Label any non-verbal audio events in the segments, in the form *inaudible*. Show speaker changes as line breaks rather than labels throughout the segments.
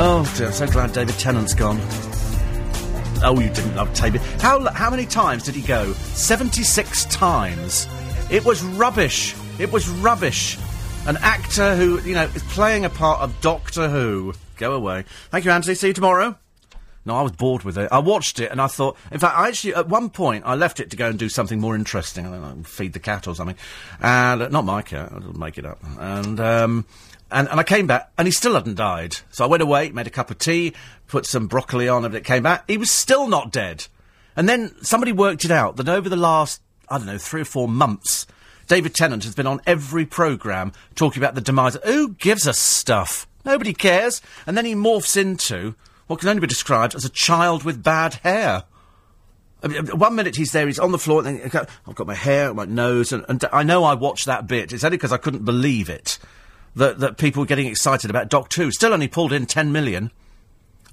Oh dear, I'm so glad David Tennant's gone. Oh, you didn't love David. How, how many times did he go? 76 times. It was rubbish. It was rubbish. An actor who, you know, is playing a part of Doctor Who. Go away. Thank you, Anthony. See you tomorrow. No, I was bored with it. I watched it and I thought, in fact, I actually, at one point, I left it to go and do something more interesting. I don't know, feed the cat or something. And, uh, not my cat, I'll make it up. And, um, and, and I came back and he still hadn't died. So I went away, made a cup of tea, put some broccoli on and it came back. He was still not dead. And then somebody worked it out that over the last, I don't know, three or four months, David Tennant has been on every programme talking about the demise. Who gives us stuff? Nobody cares. And then he morphs into what can only be described as a child with bad hair. I mean, one minute he's there, he's on the floor, and then I've got my hair, my nose, and, and I know I watched that bit. It's only because I couldn't believe it that, that people were getting excited about Doc 2. Still only pulled in 10 million.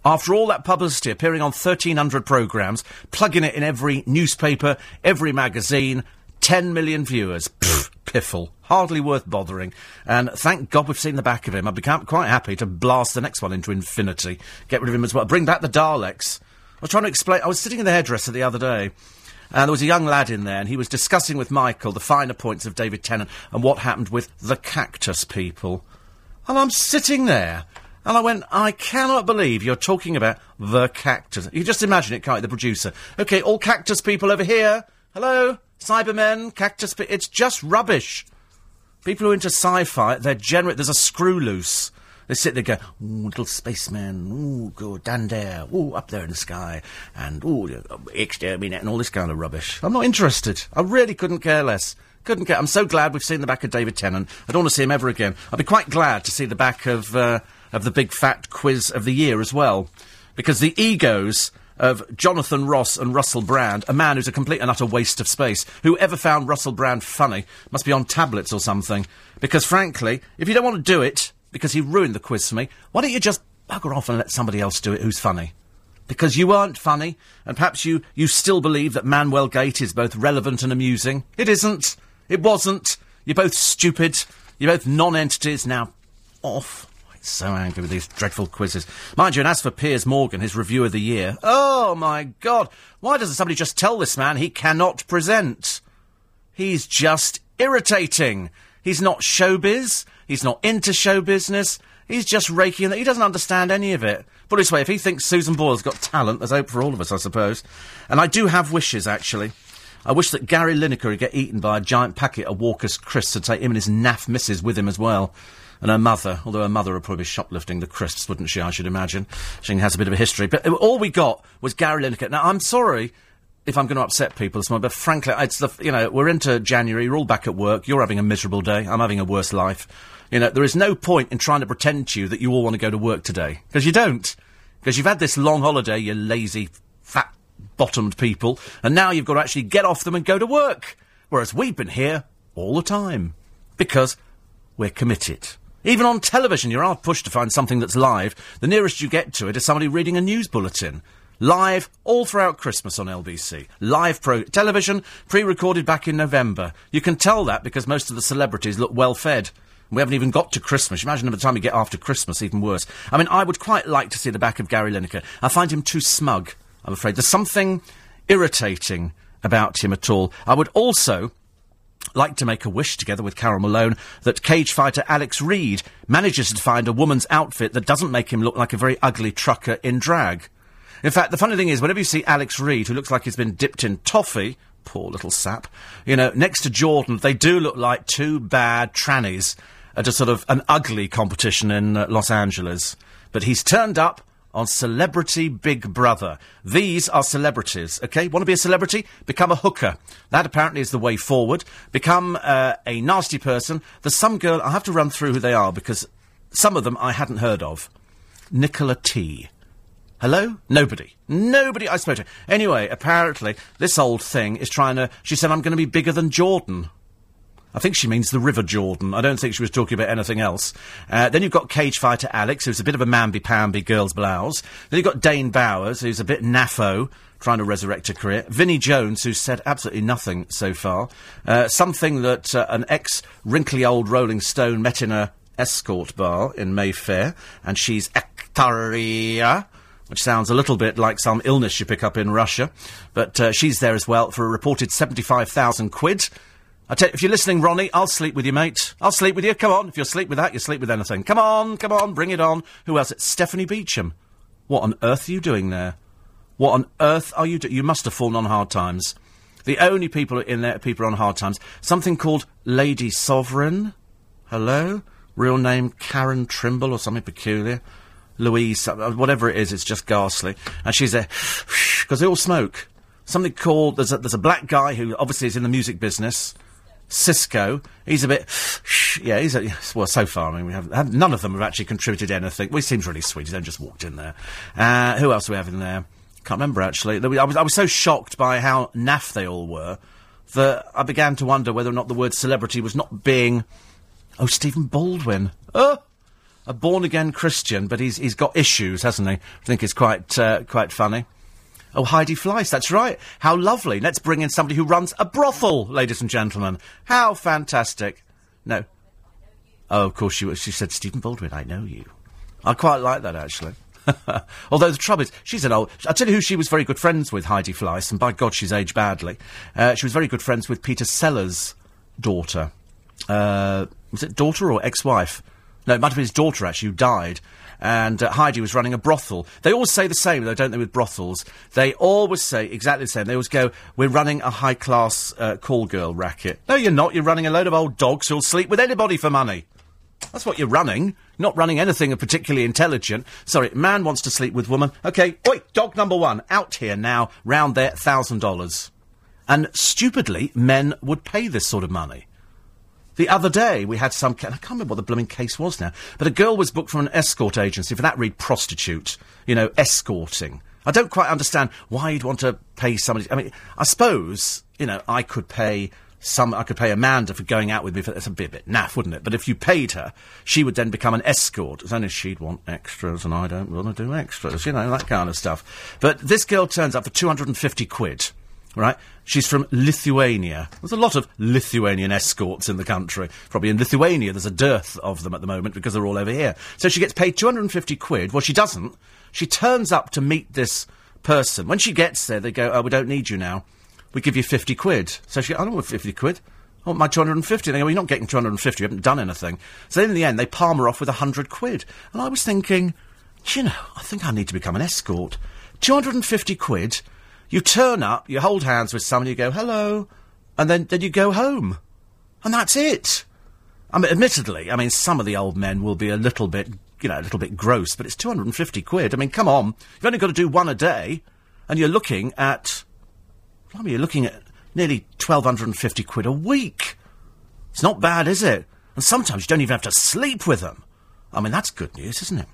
After all that publicity, appearing on 1,300 programmes, plugging it in every newspaper, every magazine, 10 million viewers. Pfft, piffle. Hardly worth bothering. And thank God we've seen the back of him. I'd be quite happy to blast the next one into infinity. Get rid of him as well. Bring back the Daleks. I was trying to explain. I was sitting in the hairdresser the other day. And there was a young lad in there, and he was discussing with Michael the finer points of David Tennant and what happened with the cactus people. And I'm sitting there, and I went, I cannot believe you're talking about the cactus. You just imagine it, can't you, the producer? Okay, all cactus people over here. Hello? Cybermen, cactus It's just rubbish. People who are into sci-fi, they're generate. There's a screw loose. They sit there go, ooh, little spaceman, ooh, good, down there, ooh, up there in the sky, and ooh, exterminate, and all this kind of rubbish. I'm not interested. I really couldn't care less. Couldn't care. I'm so glad we've seen the back of David Tennant. I don't want to see him ever again. I'd be quite glad to see the back of, uh, of the big fat quiz of the year as well. Because the egos of Jonathan Ross and Russell Brand, a man who's a complete and utter waste of space. Whoever found Russell Brand funny must be on tablets or something. Because frankly, if you don't want to do it, because he ruined the quiz for me, why don't you just bugger off and let somebody else do it who's funny? Because you aren't funny, and perhaps you, you still believe that Manuel Gate is both relevant and amusing. It isn't. It wasn't. You're both stupid. You're both non-entities. Now, off. I'm so angry with these dreadful quizzes. Mind you, and as for Piers Morgan, his review of the year, oh my God, why doesn't somebody just tell this man he cannot present? He's just irritating. He's not showbiz. He's not into show business. He's just raking that. He doesn't understand any of it. Put it this way, if he thinks Susan Boyle's got talent, there's hope for all of us, I suppose. And I do have wishes, actually. I wish that Gary Lineker would get eaten by a giant packet of Walker's crisps to take him and his naff missus with him as well. And her mother, although her mother would probably be shoplifting the crisps, wouldn't she, I should imagine. She has a bit of a history. But all we got was Gary Lineker. Now, I'm sorry if I'm going to upset people this morning, but frankly, it's the, you know, we're into January, you're all back at work, you're having a miserable day, I'm having a worse life. You know, there is no point in trying to pretend to you that you all want to go to work today. Because you don't. Because you've had this long holiday, you lazy, fat bottomed people, and now you've got to actually get off them and go to work. Whereas we've been here all the time. Because we're committed. Even on television, you're hard pushed to find something that's live. The nearest you get to it is somebody reading a news bulletin. Live all throughout Christmas on LBC. Live pro television, pre-recorded back in November. You can tell that because most of the celebrities look well fed. We haven't even got to Christmas. Imagine by the time you get after Christmas, even worse. I mean, I would quite like to see the back of Gary Lineker. I find him too smug, I'm afraid. There's something irritating about him at all. I would also like to make a wish together with Carol Malone that cage fighter Alex Reid manages to find a woman's outfit that doesn't make him look like a very ugly trucker in drag. In fact, the funny thing is, whenever you see Alex Reid, who looks like he's been dipped in toffee, poor little sap, you know, next to Jordan, they do look like two bad trannies at a sort of an ugly competition in uh, Los Angeles. But he's turned up on Celebrity Big Brother. These are celebrities, okay? Want to be a celebrity? Become a hooker. That apparently is the way forward. Become uh, a nasty person. There's some girl, I have to run through who they are because some of them I hadn't heard of. Nicola T. Hello? Nobody. Nobody I spoke to. Anyway, apparently, this old thing is trying to. She said, I'm going to be bigger than Jordan. I think she means the River Jordan. I don't think she was talking about anything else. Uh, then you've got cage fighter Alex, who's a bit of a mamby-pamby girl's blouse. Then you've got Dane Bowers, who's a bit naffo, trying to resurrect her career. Vinnie Jones, who's said absolutely nothing so far. Uh, something that uh, an ex-wrinkly old Rolling Stone met in a escort bar in Mayfair, and she's Victoria, which sounds a little bit like some illness you pick up in Russia. But uh, she's there as well for a reported 75,000 quid. I tell you, if you're listening, Ronnie, I'll sleep with you, mate. I'll sleep with you. Come on. If you'll sleep with that, you'll sleep with anything. Come on, come on, bring it on. Who else? It's Stephanie Beacham. What on earth are you doing there? What on earth are you doing? You must have fallen on hard times. The only people in there, are people on hard times. Something called Lady Sovereign. Hello? Real name Karen Trimble or something peculiar. Louise, uh, whatever it is, it's just ghastly. And she's there, *sighs* because they all smoke. Something called, there's a, there's a black guy who obviously is in the music business. Sisqó, he's a bit, yeah, he's a, well, so far, I mean, we have, none of them have actually contributed anything. Well, he seems really sweet, he just walked in there. Uh, who else do we have in there? Can't remember, actually. I was, I was so shocked by how naff they all were that I began to wonder whether or not the word celebrity was not being, oh, Stephen Baldwin. Oh! a born again Christian, but he's he's got issues, hasn't he? I think it's quite uh, quite funny. Oh, Heidi Fleiss, that's right. How lovely. Let's bring in somebody who runs a brothel, ladies and gentlemen. How fantastic. No. Oh, of course, she, she said, Stephen Baldwin, I know you. I quite like that, actually. *laughs* Although the trouble is, she's an old. I'll tell you who she was very good friends with, Heidi Fleiss, and by God, she's aged badly. Uh, she was very good friends with Peter Sellers' daughter. Uh, was it daughter or ex wife? No, it might have been his daughter, actually, who died. And uh, Heidi was running a brothel. They always say the same, though, don't they, with brothels? They always say exactly the same. They always go, We're running a high class uh, call girl racket. No, you're not. You're running a load of old dogs who'll sleep with anybody for money. That's what you're running. Not running anything particularly intelligent. Sorry, man wants to sleep with woman. Okay, oi, dog number one, out here now, round there, thousand dollars. And stupidly, men would pay this sort of money. The other day, we had some. I can't remember what the blooming case was now, but a girl was booked from an escort agency. For that, read prostitute. You know, escorting. I don't quite understand why you'd want to pay somebody. I mean, I suppose you know I could pay some. I could pay Amanda for going out with me. For, that's a bit, a bit naff, wouldn't it? But if you paid her, she would then become an escort. As only she'd want extras, and I don't want to do extras. You know that kind of stuff. But this girl turns up for two hundred and fifty quid right? She's from Lithuania. There's a lot of Lithuanian escorts in the country. Probably in Lithuania there's a dearth of them at the moment because they're all over here. So she gets paid 250 quid. Well, she doesn't. She turns up to meet this person. When she gets there, they go, oh, we don't need you now. We give you 50 quid. So she, I don't want 50 quid. I want my 250. They go, you're not getting 250. You haven't done anything. So then in the end, they palm her off with 100 quid. And I was thinking, you know, I think I need to become an escort. 250 quid you turn up, you hold hands with someone, you go, hello, and then, then you go home. And that's it. I mean, admittedly, I mean, some of the old men will be a little bit, you know, a little bit gross, but it's 250 quid. I mean, come on. You've only got to do one a day, and you're looking at, blimey, you're looking at nearly 1,250 quid a week. It's not bad, is it? And sometimes you don't even have to sleep with them. I mean, that's good news, isn't it?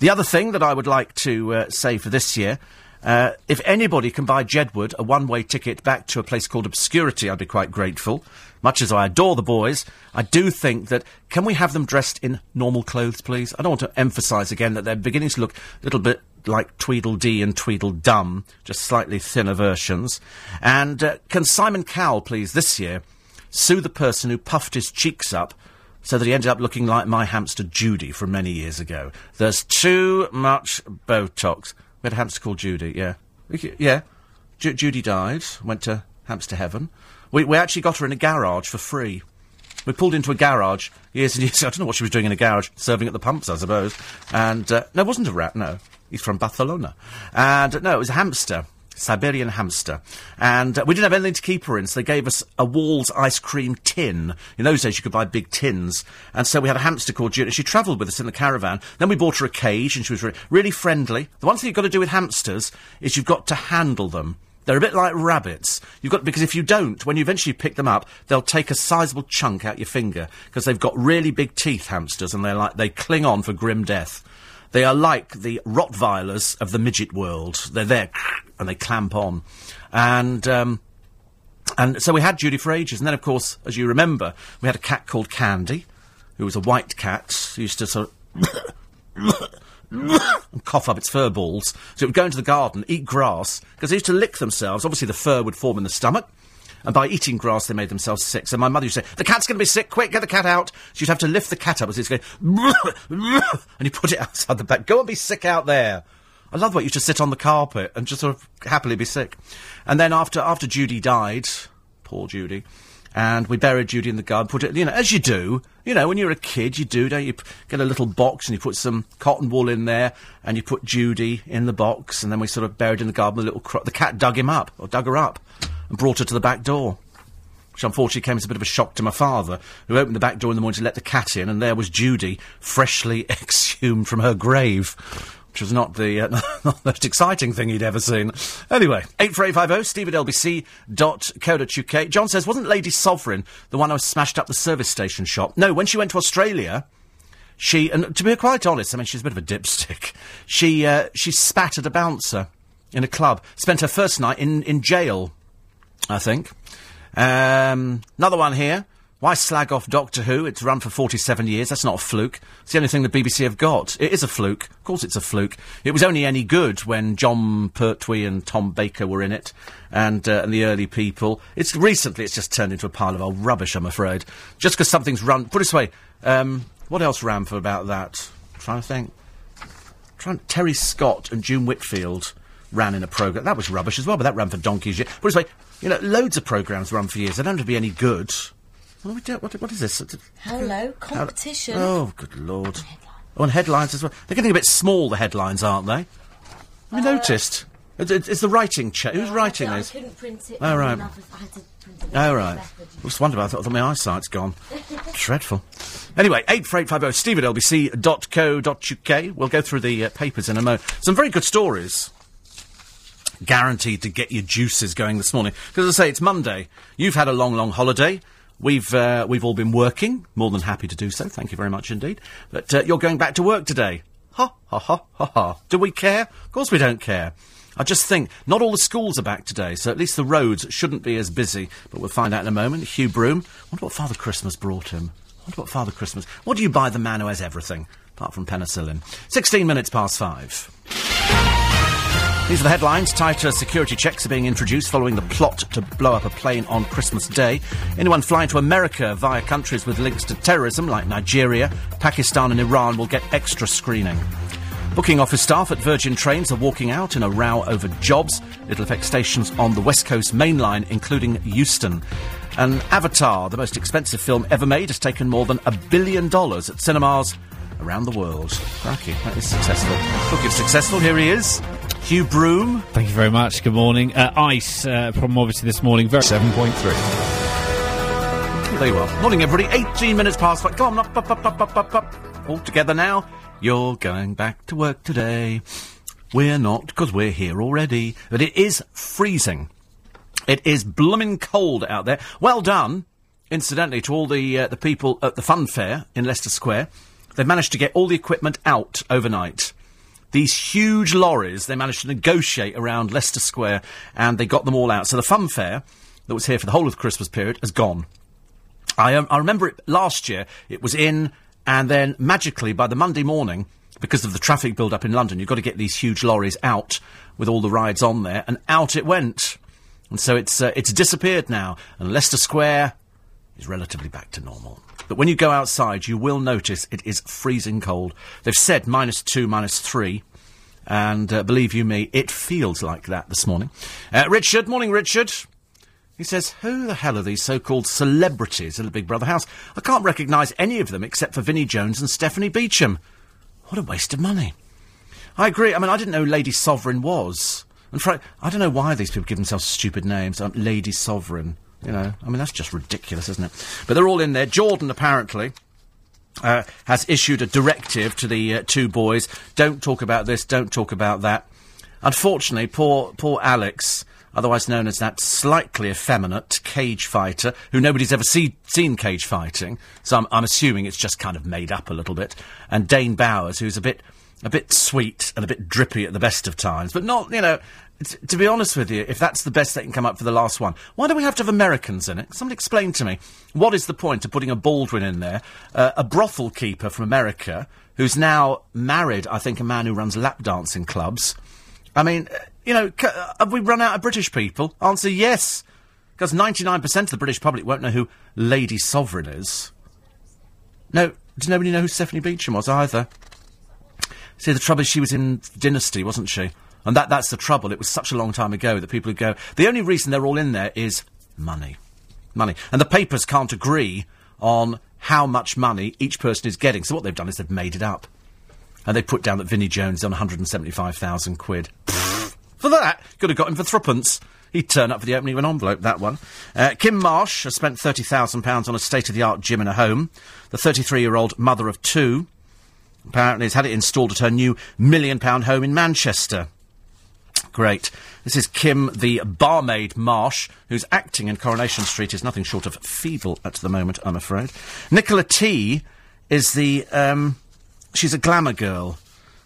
The other thing that I would like to uh, say for this year uh, if anybody can buy Jedward a one-way ticket back to a place called Obscurity, I'd be quite grateful. Much as I adore the boys, I do think that can we have them dressed in normal clothes, please? I don't want to emphasise again that they're beginning to look a little bit like Tweedledee and Tweedledum, just slightly thinner versions. And uh, can Simon Cowell, please, this year, sue the person who puffed his cheeks up so that he ended up looking like my hamster Judy from many years ago? There's too much Botox. We had a hamster called Judy, yeah. Yeah. Ju- Judy died, went to hamster heaven. We, we actually got her in a garage for free. We pulled into a garage years and years. *laughs* I don't know what she was doing in a garage, serving at the pumps, I suppose. And uh, no, it wasn't a rat. No, he's from Barcelona. And uh, no, it was a hamster. Siberian hamster. And uh, we didn't have anything to keep her in, so they gave us a Wall's ice cream tin. In those days, you could buy big tins. And so we had a hamster called Judy. She travelled with us in the caravan. Then we bought her a cage, and she was re- really friendly. The one thing you've got to do with hamsters is you've got to handle them. They're a bit like rabbits. You've got because if you don't, when you eventually pick them up, they'll take a sizable chunk out your finger because they've got really big teeth, hamsters, and they're like they cling on for grim death. They are like the Rottweilers of the midget world. They're there *clears throat* and they clamp on. And, um, and so we had Judy for ages. And then, of course, as you remember, we had a cat called Candy, who was a white cat, who used to sort of. *coughs* and cough up its fur balls. So it would go into the garden, eat grass, because they used to lick themselves. Obviously, the fur would form in the stomach. And by eating grass, they made themselves sick. So my mother used to say, the cat's going to be sick, quick, get the cat out. She'd have to lift the cat up as it's going, *laughs* and you put it outside the back. Go and be sick out there. I love the way you just sit on the carpet and just sort of happily be sick. And then after, after Judy died, poor Judy, and we buried Judy in the garden, put it, you know, as you do, you know, when you're a kid, you do, don't you? Get a little box and you put some cotton wool in there, and you put Judy in the box, and then we sort of buried in the garden a little. Cro- the cat dug him up, or dug her up, and brought her to the back door. Which unfortunately came as a bit of a shock to my father, who opened the back door in the morning to let the cat in, and there was Judy, freshly *laughs* exhumed from her grave which was not the, uh, *laughs* not the most exciting thing he'd ever seen. Anyway, 84850, steve at lbc.co.uk. John says, wasn't Lady Sovereign the one who smashed up the service station shop? No, when she went to Australia, she, and to be quite honest, I mean, she's a bit of a dipstick. She, uh, she spat at a bouncer in a club. Spent her first night in, in jail, I think. Um, another one here. Why slag off Doctor Who? It's run for 47 years. That's not a fluke. It's the only thing the BBC have got. It is a fluke. Of course it's a fluke. It was only any good when Jon Pertwee and Tom Baker were in it, and, uh, and the early people. It's recently it's just turned into a pile of old rubbish, I'm afraid. Just because something's run... Put it this way, um, what else ran for about that? I'm trying to think. Trying, Terry Scott and June Whitfield ran in a programme. That was rubbish as well, but that ran for donkeys. Put But it's like, you know, loads of programmes run for years. They don't have to be any good. What, we do, what, what is this?
Hello, competition.
Oh, good lord. Oh, and headlines as well. They're getting a bit small, the headlines, aren't they? Have you uh, noticed? It's, it's, the writing check. Who's writing
I
this?
I couldn't print it.
Oh, right.
Oh,
right. I was wondering about I thought my eyesight's gone. *laughs* Dreadful. Anyway, 84850 steve at lbc.co.uk. We'll go through the uh, papers in a moment. Some very good stories guaranteed to get your juices going this morning. Because as I say, it's Monday. You've had a long, long holiday. We've uh, we've all been working. More than happy to do so. Thank you very much indeed. But uh, you're going back to work today. Ha ha ha ha ha. Do we care? Of course we don't care. I just think not all the schools are back today, so at least the roads shouldn't be as busy. But we'll find out in a moment. Hugh Broom. Wonder what Father Christmas brought him. Wonder what Father Christmas. What do you buy the man who has everything apart from penicillin? Sixteen minutes past five. These are the headlines. Tighter security checks are being introduced following the plot to blow up a plane on Christmas Day. Anyone flying to America via countries with links to terrorism like Nigeria, Pakistan, and Iran will get extra screening. Booking office staff at Virgin Trains are walking out in a row over jobs. It'll affect stations on the West Coast main line, including Euston. And Avatar, the most expensive film ever made, has taken more than a billion dollars at cinemas around the world. Cracky, that is successful. Look, it's successful. Here he is. Hugh Broom.
Thank you very much. Good morning. Uh, ice uh, problem obviously this morning. Very
7.3.
There you are. Morning, everybody. 18 minutes past five. Come on, up, up, up, up, up, up, up. All together now. You're going back to work today. We're not, because we're here already. But it is freezing. It is blooming cold out there. Well done, incidentally, to all the uh, the people at the fun fair in Leicester Square. They've managed to get all the equipment out overnight these huge lorries, they managed to negotiate around Leicester Square and they got them all out. So the fun fair that was here for the whole of the Christmas period has gone. I, um, I remember it last year, it was in, and then magically by the Monday morning, because of the traffic build up in London, you've got to get these huge lorries out with all the rides on there, and out it went. And so it's, uh, it's disappeared now, and Leicester Square is relatively back to normal. But when you go outside, you will notice it is freezing cold. They've said minus two, minus three. And uh, believe you me, it feels like that this morning. Uh, Richard, morning, Richard. He says, Who the hell are these so called celebrities in the Big Brother house? I can't recognise any of them except for Vinnie Jones and Stephanie Beacham. What a waste of money. I agree. I mean, I didn't know Lady Sovereign was. And fr- I don't know why these people give themselves stupid names. Um, Lady Sovereign. You know, I mean, that's just ridiculous, isn't it? But they're all in there. Jordan, apparently. Uh, has issued a directive to the uh, two boys. Don't talk about this. Don't talk about that. Unfortunately, poor poor Alex, otherwise known as that slightly effeminate cage fighter, who nobody's ever see, seen cage fighting. So I'm, I'm assuming it's just kind of made up a little bit. And Dane Bowers, who's a bit a bit sweet and a bit drippy at the best of times, but not, you know, to be honest with you, if that's the best that can come up for the last one, why do we have to have Americans in it? Somebody explain to me. What is the point of putting a Baldwin in there, uh, a brothel keeper from America, who's now married, I think, a man who runs lap dancing clubs? I mean, uh, you know, c- uh, have we run out of British people? Answer yes. Because 99% of the British public won't know who Lady Sovereign is. No, does nobody know who Stephanie Beacham was either? See, the trouble is she was in Dynasty, wasn't she? And that, that's the trouble. It was such a long time ago that people would go, the only reason they're all in there is money. Money. And the papers can't agree on how much money each person is getting. So what they've done is they've made it up. And they put down that Vinnie Jones is on 175,000 quid. *laughs* for that, could have got him for threepence. He'd turn up for the opening of an envelope, that one. Uh, Kim Marsh has spent £30,000 on a state-of-the-art gym in a home. The 33-year-old mother of two apparently has had it installed at her new million-pound home in Manchester. Great. This is Kim, the barmaid Marsh, who's acting in Coronation Street, is nothing short of feeble at the moment, I'm afraid. Nicola T is the, um, she's a glamour girl.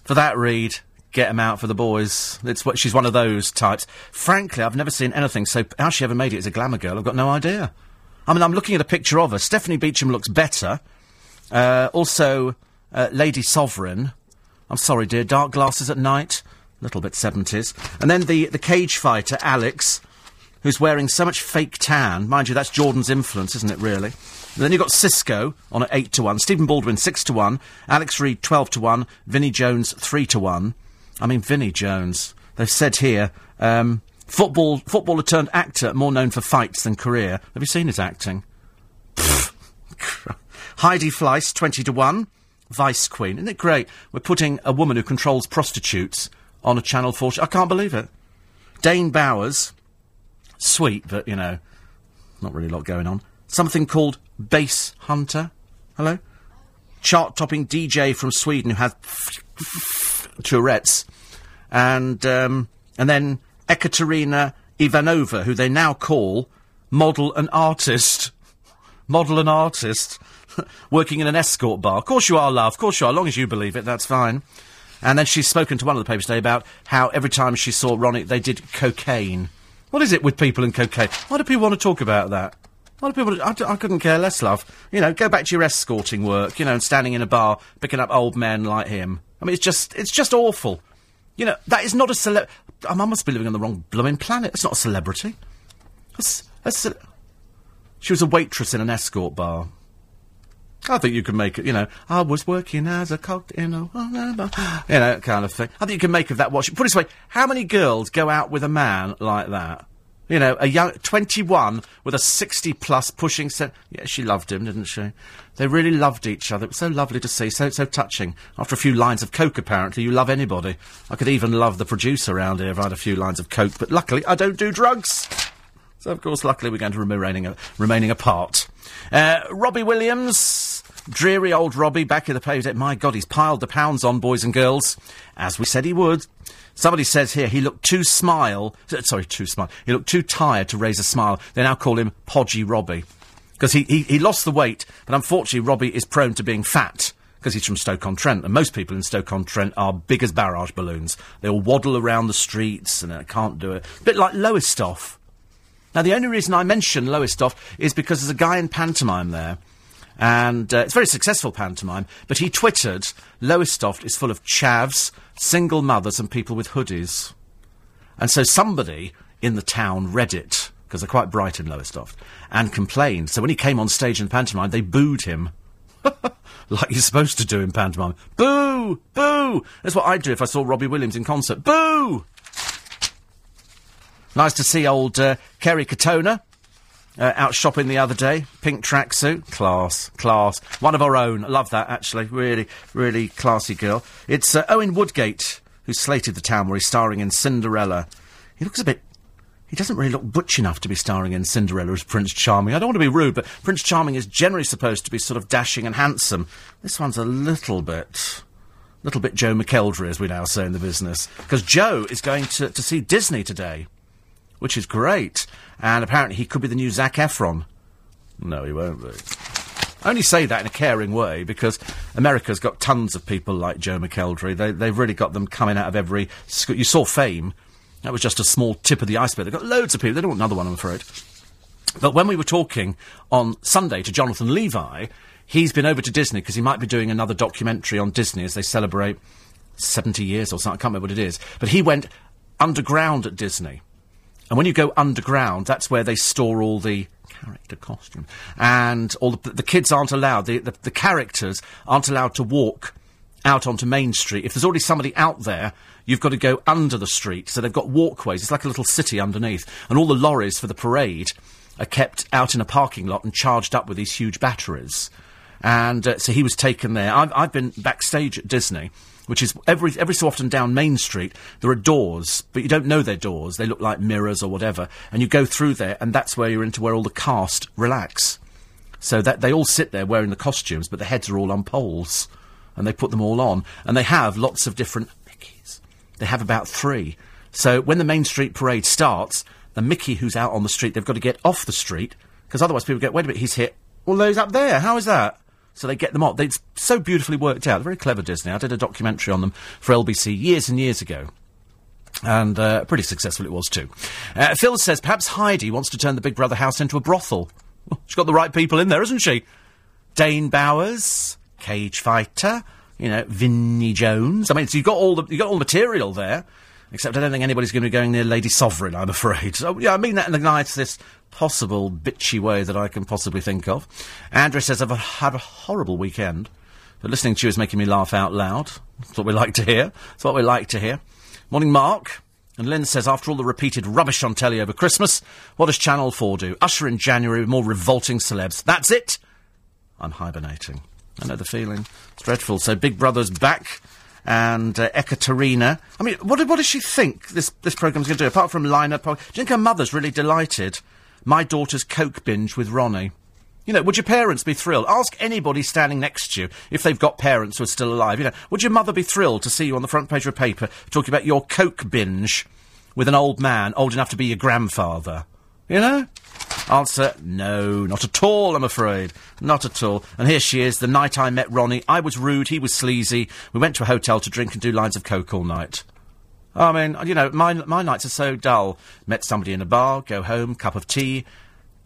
For that read, get get 'em out for the boys. It's what she's one of those types. Frankly, I've never seen anything so. How she ever made it as a glamour girl, I've got no idea. I mean, I'm looking at a picture of her. Stephanie Beacham looks better. Uh, also, uh, Lady Sovereign. I'm sorry, dear. Dark glasses at night. A little bit 70s. And then the, the cage fighter, Alex, who's wearing so much fake tan. Mind you, that's Jordan's influence, isn't it, really? And then you've got Sisqó on at 8 to 1, Stephen Baldwin 6 to 1, Alex Reid 12 to 1, Vinnie Jones 3 to 1. I mean, Vinnie Jones. They've said here, um, football, footballer turned actor, more known for fights than career. Have you seen his acting? *laughs* Heidi Fleiss, 20 to 1. Vice Queen. Isn't it great? We're putting a woman who controls prostitutes on a Channel 4 sh- I can't believe it. Dane Bowers. Sweet, but, you know, not really a lot going on. Something called Basshunter. Hello? Chart topping DJ from Sweden who has Tourette's. And, um, and then Ekaterina Ivanova, who they now call model and artist. *laughs* model and artist. *laughs* Working in an escort bar. Of course you are, love. Of course you are. As long as you believe it, that's fine. And then she's spoken to one of the papers today about how every time she saw Ronnie, they did cocaine. What is it with people and cocaine? Why do people want to talk about that? Why do people? I, couldn't care less, love. You know, go back to your escorting work. You know, and standing in a bar picking up old men like him. I mean, it's just, it's just awful. You know, that is not a celeb. Um, I must be living on the wrong blooming planet. It's not a celebrity. That's, that's a... She was a waitress in an escort bar. I think you can make it, you know, I was working as a cock in a, you know, kind of thing. I think you can make of that watch. Put it this way, how many girls go out with a man like that? You know, a young, 21 with a 60 plus pushing set. Yeah, she loved him, didn't she? They really loved each other. It was so lovely to see, so, so touching. After a few lines of coke, apparently, you love anybody. I could even love the producer around here if I had a few lines of coke, but luckily I don't do drugs. So, of course, luckily we're going to remain remaining, apart. Uh, Robbie Williams, dreary old Robbie, back in the paved. My God, he's piled the pounds on, boys and girls, as we said he would. Somebody says here he looked too smile. Sorry, too smile. He looked too tired to raise a smile. They now call him Podgy Robbie because he, he he lost the weight, but unfortunately Robbie is prone to being fat because he's from Stoke-on-Trent, and most people in Stoke-on-Trent are big as barrage balloons. They'll waddle around the streets and they can't do it. A bit like Lowestoft. Now, the only reason I mention Lowestoft is because there's a guy in pantomime there, and uh, it's very successful pantomime, but he twittered, Lowestoft is full of chavs, single mothers, and people with hoodies. And so somebody in the town read it, because they're quite bright in Lowestoft, and complained. So when he came on stage in pantomime, they booed him. *laughs* like you're supposed to do in pantomime. Boo! Boo! That's what I'd do if I saw Robbie Williams in concert. Boo! Nice to see old uh, Kerry Katona uh, out shopping the other day. Pink tracksuit. Class. Class. One of our own. Love that, actually. Really, really classy girl. It's uh, Owen Woodgate who slated the town where he's starring in Cinderella. He looks a bit. He doesn't really look butch enough to be starring in Cinderella as Prince Charming. I don't want to be rude, but Prince Charming is generally supposed to be sort of dashing and handsome. This one's a little bit. little bit Joe McElderry, as we now say in the business. Because Joe is going to, to see Disney today which is great. And apparently he could be the new Zac Efron. No, he won't be. I only say that in a caring way because America's got tons of people like Joe McElderry. They, they've really got them coming out of every school. You saw Fame. That was just a small tip of the iceberg. They've got loads of people. They don't want another one, I'm afraid. But when we were talking on Sunday to Jonathan Levi, he's been over to Disney because he might be doing another documentary on Disney as they celebrate 70 years or something. I can't remember what it is. But he went underground at Disney And when you go underground, that's where they store all the character costumes. And all the, the kids aren't allowed, the, the, the characters aren't allowed to walk out onto Main Street. If there's already somebody out there, you've got to go under the street. So they've got walkways. It's like a little city underneath. And all the lorries for the parade are kept out in a parking lot and charged up with these huge batteries. And uh, so he was taken there. I've, I've been backstage at Disney, which is every every so often down Main Street. There are doors, but you don't know they're doors. They look like mirrors or whatever. And you go through there, and that's where you're into where all the cast relax. So that they all sit there wearing the costumes, but the heads are all on poles, and they put them all on, and they have lots of different Mickeys. They have about three. So when the Main Street parade starts, the Mickey who's out on the street, they've got to get off the street because otherwise people go, wait a minute, he's hit. Well, those up there. How is that? So they get them off. They, it's so beautifully worked out. They're Very clever Disney. I did a documentary on them for LBC years and years ago. And uh, pretty successful it was too. Uh, Phil says perhaps Heidi wants to turn the Big Brother house into a brothel. She's got the right people in there, hasn't she? Dane Bowers, Cage Fighter, you know, Vinnie Jones. I mean, so you've got all the you got all the material there. Except I don't think anybody's going to be going near Lady Sovereign, I'm afraid. So, yeah, I mean that in the nicest possible bitchy way that I can possibly think of. Andrew says, I've had a horrible weekend, but listening to you is making me laugh out loud. That's what we like to hear. That's what we like to hear. Morning, Mark. And Lynn says, after all the repeated rubbish on telly over Christmas, what does Channel 4 do? Usher in January with more revolting celebs. That's it! I'm hibernating. I know the feeling. It's dreadful. So Big Brother's back and uh, Ekaterina. I mean, what, what does she think this, this programme's going to do, apart from line up? Do you think her mother's really delighted? My daughter's Coke binge with Ronnie. You know, would your parents be thrilled? Ask anybody standing next to you if they've got parents who are still alive. You know, would your mother be thrilled to see you on the front page of a paper talking about your Coke binge with an old man old enough to be your grandfather? You know? Answer, no, not at all, I'm afraid. Not at all. And here she is, the night I met Ronnie. I was rude, he was sleazy. We went to a hotel to drink and do lines of coke all night. I mean, you know, my, my nights are so dull. Met somebody in a bar, go home, cup of tea,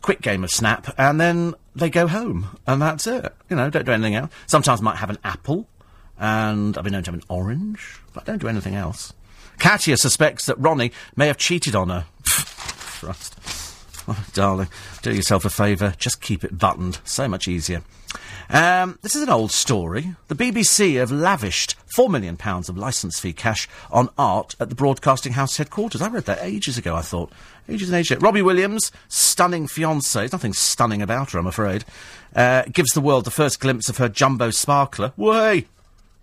quick game of snap, and then they go home. And that's it. You know, don't do anything else. Sometimes might have an apple, and I've been known to have an orange, but I don't do anything else. Katia suspects that Ronnie may have cheated on her. *laughs* Christ. Oh, *laughs* darling, do yourself a favour. Just keep it buttoned. So much easier. Um, this is an old story. The BBC have lavished £4 million of licence fee cash on art at the Broadcasting House headquarters. I read that ages ago, I thought. Ages and ages ago. Robbie Williams, stunning fiancée. There's nothing stunning about her, I'm afraid. Uh, gives the world the first glimpse of her jumbo sparkler. Way!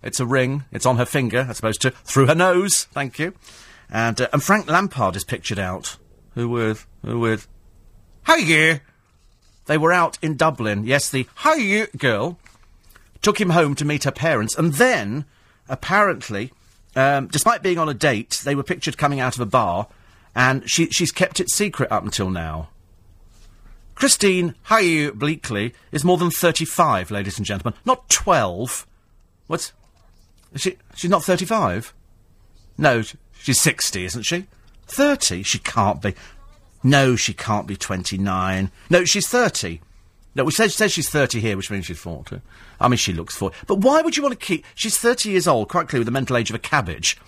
It's a ring. It's on her finger, as opposed to through her nose. Thank you. And, uh, and Frank Lampard is pictured out. Who with? Who with? Hiya! They were out in Dublin. Yes, the Hiya girl took him home to meet her parents, and then, apparently, um, despite being on a date, they were pictured coming out of a bar, and she, she's kept it secret up until now. Christine Hiya Bleakley is more than 35, ladies and gentlemen. Not 12. What? She, she's not 35? No, she's 60, isn't she? 30? She can't be. No, she can't be 29. No, she's 30. No, we says, says she's 30 here, which means she's 40. I mean, she looks 40. But why would you want to keep... She's 30 years old, quite clearly with the mental age of a cabbage.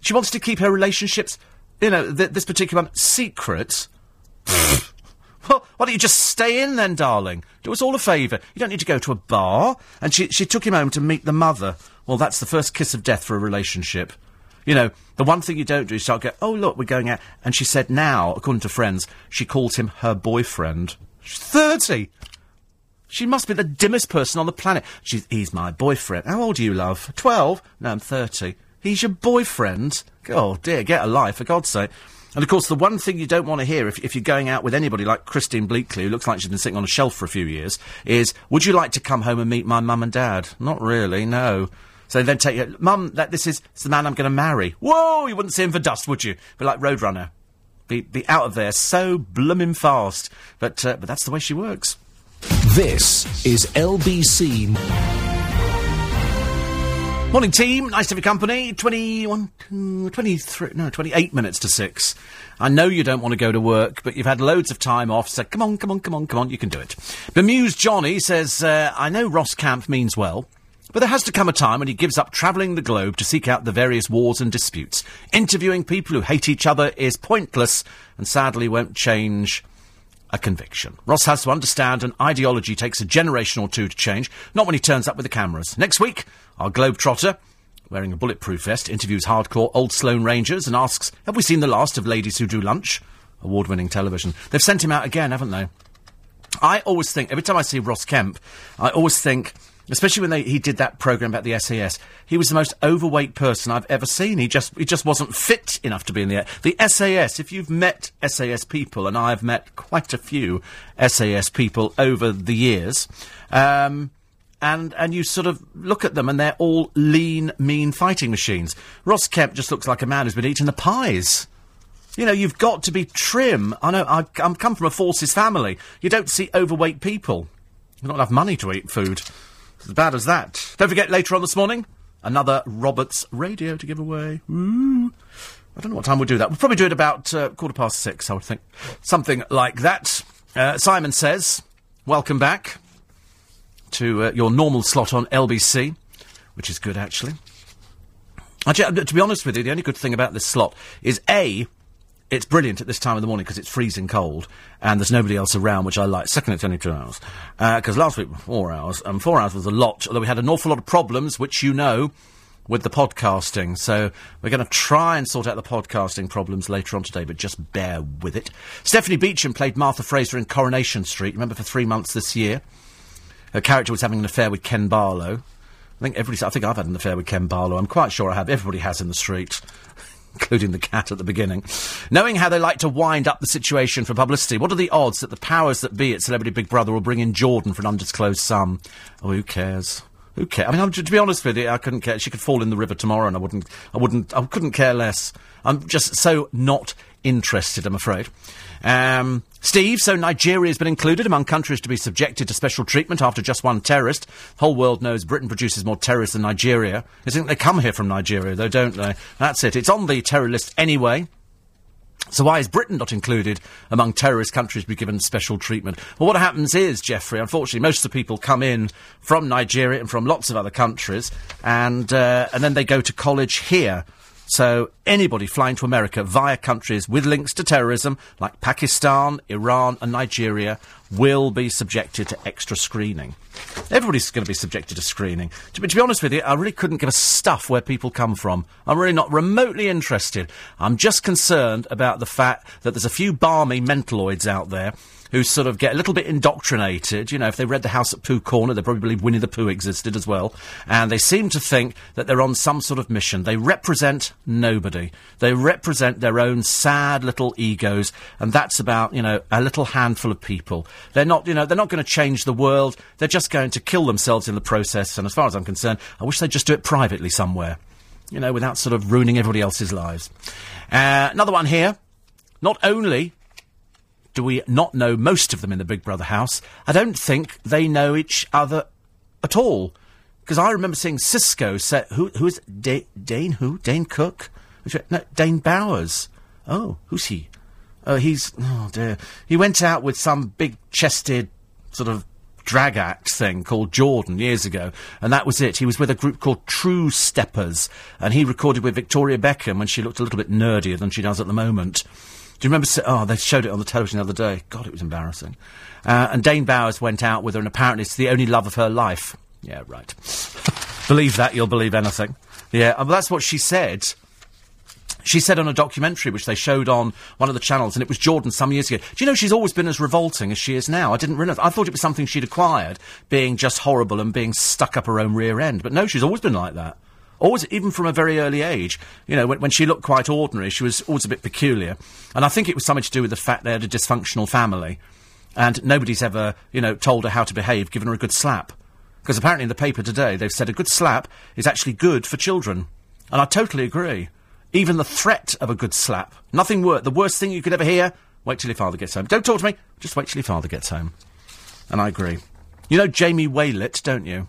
She wants to keep her relationships, you know, th- this particular secret. *laughs* well, why don't you just stay in then, darling? Do us all a favour. You don't need to go to a bar. And she, she took him home to meet the mother. Well, that's the first kiss of death for a relationship. You know, the one thing you don't do is start go, oh, look, we're going out. And she said now, according to friends, she calls him her boyfriend. She's 30! She must be the dimmest person on the planet. She's, he's my boyfriend. How old are you, love? 12? No, I'm 30. He's your boyfriend? Oh, dear, get a life, for God's sake. And of course, the one thing you don't want to hear if, if you're going out with anybody like Christine Bleakley, who looks like she's been sitting on a shelf for a few years, is, would you like to come home and meet my mum and dad? Not really, no. So then take you, Mum, that this is the man I'm going to marry. Whoa, you wouldn't see him for dust, would you? Be like Roadrunner. Be, be out of there so blooming fast. But, uh, but that's the way she works.
This is LBC.
Morning, team. Nice to have your company. 21, two, 23, no, 28 minutes to 6. I know you don't want to go to work, but you've had loads of time off, so come on, come on, come on, come on, you can do it. Bemused Johnny says, uh, I know Ross Kemp means well. But there has to come a time when he gives up travelling the globe to seek out the various wars and disputes. Interviewing people who hate each other is pointless and sadly won't change a conviction. Ross has to understand an ideology takes a generation or two to change, not when he turns up with the cameras. Next week, our Globetrotter, wearing a bulletproof vest, interviews hardcore old Sloane Rangers and asks, Have we seen the last of Ladies Who Do Lunch? Award winning television. They've sent him out again, haven't they? I always think, every time I see Ross Kemp, I always think, especially when they, he did that programme about the SAS, he was the most overweight person I've ever seen. He just, he just wasn't fit enough to be in the, air. the SAS. If you've met SAS people, and I've met quite a few SAS people over the years, um, and and you sort of look at them and they're all lean, mean fighting machines. Ross Kemp just looks like a man who's been eating the pies. You know, you've got to be trim. I know, I, I'm come from a forces family. You don't see overweight people. You've not enough money to eat food. As bad as that. Don't forget, later on this morning, another Roberts radio to give away. Ooh. I don't know what time we'll do that. We'll probably do it about uh, quarter past six, I would think. Something like that. Uh, Simon says, welcome back to uh, your normal slot on LBC, which is good, actually. Actually, uh, to be honest with you, the only good thing about this slot is A, it's brilliant at this time of the morning because it's freezing cold and there's nobody else around, which I like. Second, it's only two hours. Uh, because last week, four hours. And four hours was a lot, although we had an awful lot of problems, which you know, with the podcasting. So we're going to try and sort out the podcasting problems later on today, but just bear with it. Stephanie Beacham played Martha Fraser in Coronation Street, remember, for three months this year. Her character was having an affair with Ken Barlow. I think everybody. I think I've had an affair with Ken Barlow. I'm quite sure I have. Everybody has in the street, including the cat at the beginning. Knowing how they like to wind up the situation for publicity, what are the odds that the powers that be at Celebrity Big Brother will bring in Jordan for an undisclosed sum? Oh, who cares? Who cares? I mean, I'm, to be honest with you, I couldn't care. She could fall in the river tomorrow, and I wouldn't. I wouldn't. I couldn't care less. I'm just so not interested. I'm afraid. Um, Steve, so Nigeria has been included among countries to be subjected to special treatment after just one terrorist. The whole world knows Britain produces more terrorists than Nigeria. They think they come here from Nigeria, though, don't they? That's it. It's on the terror list anyway. So why is Britain not included among terrorist countries to be given special treatment? Well, what happens is, Jeffrey, unfortunately, most of the people come in from Nigeria and from lots of other countries, and uh, and then they go to college here. So anybody flying to America via countries with links to terrorism, like Pakistan, Iran, and Nigeria, will be subjected to extra screening. Everybody's going to be subjected to screening. To, to be honest with you, I really couldn't give a stuff where people come from. I'm really not remotely interested. I'm just concerned about the fact that there's a few balmy mentaloids out there who sort of get a little bit indoctrinated. You know, if they read The House at Pooh Corner, they probably believe Winnie the Pooh existed as well. And they seem to think that they're on some sort of mission. They represent nobody. They represent their own sad little egos. And that's about, you know, a little handful of people. They're not, you know, they're not going to change the world. They're just going to kill themselves in the process. And as far as I'm concerned, I wish they'd just do it privately somewhere. You know, without sort of ruining everybody else's lives. Uh, another one here. Not only do we not know most of them in the Big Brother house, I don't think they know each other at all. Because I remember seeing Sisqó say, who, who is da- Dane who? Dane Cook? No, Dane Bowers. Oh, who's he? Oh, he's, oh dear. He went out with some big chested sort of drag act thing called Jordan years ago, and that was it. He was with a group called Truesteppers, and he recorded with Victoria Beckham when she looked a little bit nerdier than she does at the moment. Do you remember? Oh, they showed it on the television the other day. God, it was embarrassing. Uh, and Dane Bowers went out with her, and apparently it's the only love of her life. Yeah, right. *laughs* believe that, you'll believe anything. Yeah, uh, well, that's what she said. She said on a documentary which they showed on one of the channels, and it was Jordan some years ago. Do you know she's always been as revolting as she is now? I didn't realise. I thought it was something she'd acquired, being just horrible and being stuck up her own rear end. But no, she's always been like that. Always, even from a very early age. You know, when, when she looked quite ordinary, she was always a bit peculiar. And I think it was something to do with the fact they had a dysfunctional family. And nobody's ever, you know, told her how to behave, given her a good slap. Because apparently in the paper today, they've said a good slap is actually good for children. And I totally agree. Even the threat of a good slap. Nothing worse. The worst thing you could ever hear, wait till your father gets home. Don't talk to me, just wait till your father gets home. And I agree. You know Jamie Waylett, don't you?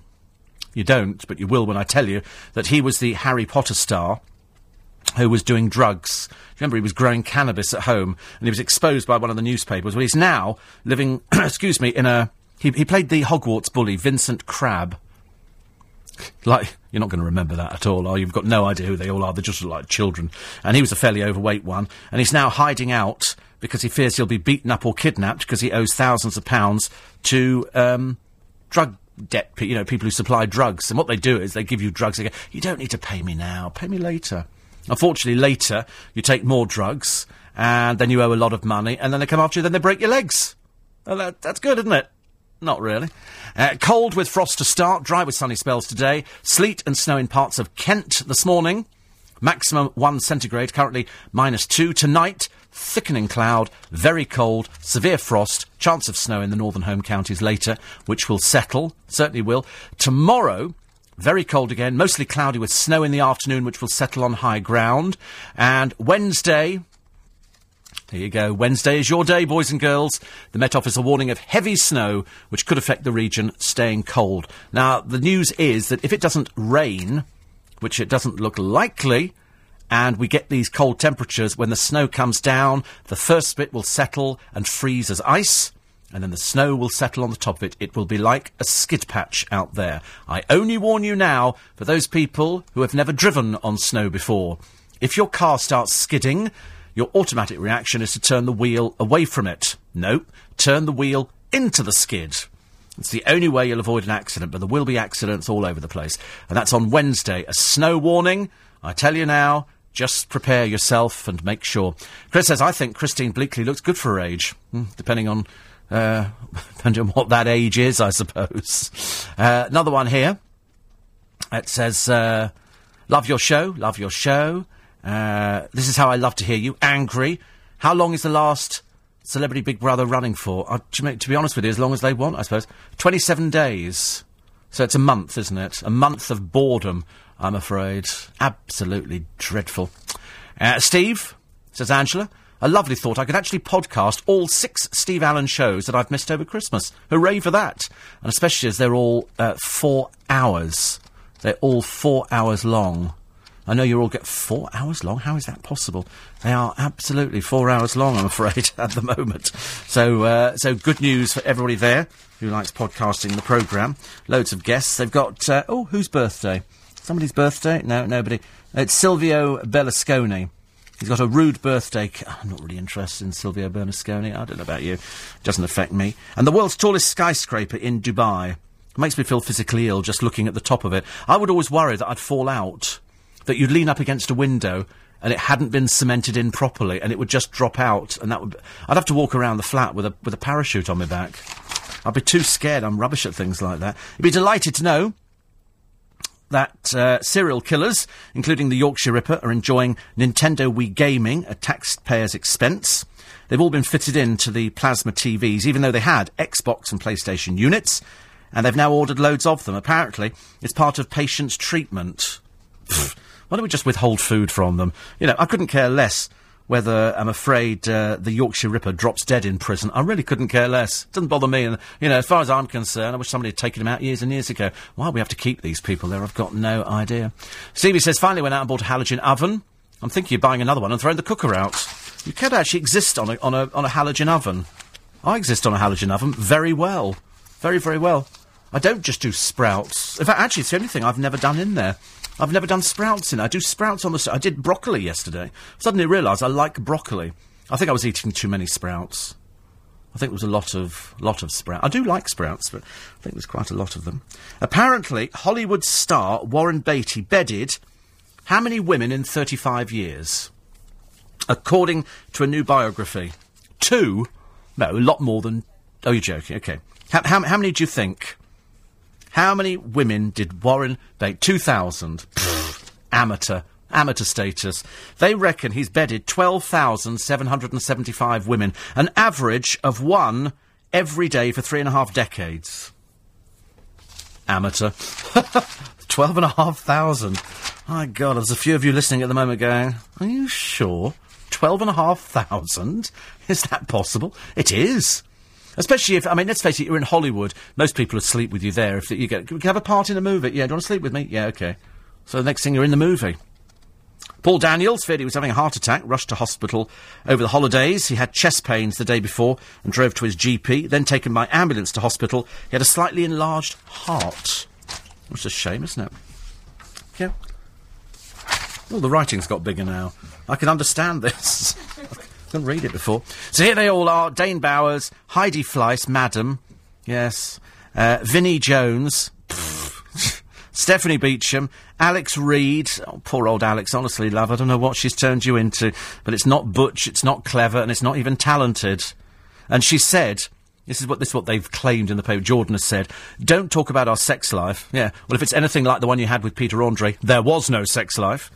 You don't, but you will when I tell you that he was the Harry Potter star who was doing drugs. Remember, he was growing cannabis at home, and he was exposed by one of the newspapers. Well, he's now living, *coughs* excuse me, in a. He, he played the Hogwarts bully, Vincent Crabbe. Like, you're not going to remember that at all, are you? You've got no idea who they all are. They're just like children. And he was a fairly overweight one. And he's now hiding out because he fears he'll be beaten up or kidnapped because he owes thousands of pounds to um, drug debt, you know, people who supply drugs. And what they do is they give you drugs. They go, you don't need to pay me now, pay me later. Unfortunately, later, you take more drugs, and then you owe a lot of money, and then they come after you, then they break your legs. Well, that, that's good, isn't it? Not really. Uh, cold with frost to start, dry with sunny spells today, sleet and snow in parts of Kent this morning. Maximum 1 centigrade, currently minus 2. Tonight, thickening cloud, very cold, severe frost, chance of snow in the northern home counties later, which will settle, certainly will. Tomorrow, very cold again, mostly cloudy with snow in the afternoon, which will settle on high ground. And Wednesday, there you go. Wednesday is your day, boys and girls. The Met Office are warning of heavy snow, which could affect the region staying cold. Now, the news is that if it doesn't rain, which it doesn't look likely, and we get these cold temperatures, when the snow comes down, the first bit will settle and freeze as ice, and then the snow will settle on the top of it. It will be like a skid patch out there. I only warn you now for those people who have never driven on snow before. If your car starts skidding, your automatic reaction is to turn the wheel away from it. No, turn the wheel into the skid. It's the only way you'll avoid an accident, but there will be accidents all over the place. And that's on Wednesday. A snow warning. I tell you now, just prepare yourself and make sure. Chris says, I think Christine Bleakley looks good for her age, Hmm, depending on, uh, *laughs* depending on what that age is, I suppose. Uh, another one here. It says, uh, love your show, love your show. Uh, this is how I love to hear you. Angry. How long is the last Celebrity Big Brother running for? Uh, to, be- to be honest with you, as long as they want, I suppose. 27 days. So it's a month, isn't it? A month of boredom, I'm afraid. Absolutely dreadful. Uh, Steve, says Angela, a lovely thought. I could actually podcast all six Steve Allen shows that I've missed over Christmas. Hooray for that. And especially as they're all uh, four hours. They're all four hours long. I know you all get four hours long. How is that possible? They are absolutely four hours long, I'm afraid, *laughs* at the moment. So, uh, so good news for everybody there who likes podcasting the programme. Loads of guests. They've got, uh, oh, whose birthday? Somebody's birthday? No, nobody. It's Silvio Berlusconi. He's got a rude birthday. *laughs* I'm not really interested in Silvio Berlusconi. I don't know about you. It doesn't affect me. And the world's tallest skyscraper in Dubai. It makes me feel physically ill just looking at the top of it. I would always worry that I'd fall out, that you'd lean up against a window and it hadn't been cemented in properly and it would just drop out and that would I'd have to walk around the flat with a with a parachute on my back. I'd be too scared. I'm rubbish at things like that. You'd be delighted to know that uh, serial killers, including the Yorkshire Ripper, are enjoying Nintendo Wii gaming at taxpayers' expense. They've all been fitted into the plasma TVs, even though they had Xbox and PlayStation units, and they've now ordered loads of them. Apparently, it's part of patients' treatment. Why don't we just withhold food from them? You know, I couldn't care less whether I'm afraid uh, the Yorkshire Ripper drops dead in prison. I really couldn't care less. Doesn't bother me. And you know, as far as I'm concerned, I wish somebody had taken him out years and years ago. Why we have to keep these people there, I've got no idea. Stevie says finally went out and bought a halogen oven. I'm thinking of buying another one and throwing the cooker out. You could actually exist on a on a on a halogen oven. I exist on a halogen oven very well, very very well. I don't just do sprouts. In fact, actually, it's the only thing I've never done in there. I've never done sprouts in. I do sprouts on the. I did broccoli yesterday. Suddenly realised I like broccoli. I think I was eating too many sprouts. I think there was a lot of lot of sprouts. I do like sprouts, but I think there's quite a lot of them. Apparently, Hollywood star Warren Beatty bedded how many women in 35 years? According to a new biography, two. No, a lot more than. Oh, you're joking. Okay. How, how, how many do you think? How many women did Warren Beatty? 2,000. Amateur. Amateur status. They reckon he's bedded 12,775 women, an average of one every day for three and a half decades. Amateur. *laughs* Twelve and a half thousand. My God, there's a few of you listening at the moment going, Are you sure? Twelve and a half thousand? Is that possible? It is. Especially if, I mean, let's face it, you're in Hollywood. Most people would sleep with you there. If you get, we can have a part in a movie. Yeah, do you want to sleep with me? Yeah, okay. So the next thing you're in the movie. Paul Daniels feared he was having a heart attack, rushed to hospital over the holidays. He had chest pains the day before and drove to his GP, then taken by ambulance to hospital. He had a slightly enlarged heart. It's a shame, isn't it? Yeah. Well, the writing's got bigger now. I can understand this. *laughs* Couldn't read it before. So here they all are: Dane Bowers, Heidi Fleiss, Madam, yes, uh, Vinnie Jones, *laughs* Stephanie Beacham, Alex Reid. Oh, poor old Alex. Honestly, love, I don't know what she's turned you into, but it's not butch, it's not clever, and it's not even talented. And she said. This is what this is what they've claimed in the paper. Jordan has said, "Don't talk about our sex life." Yeah. Well, if it's anything like the one you had with Peter Andre, there was no sex life.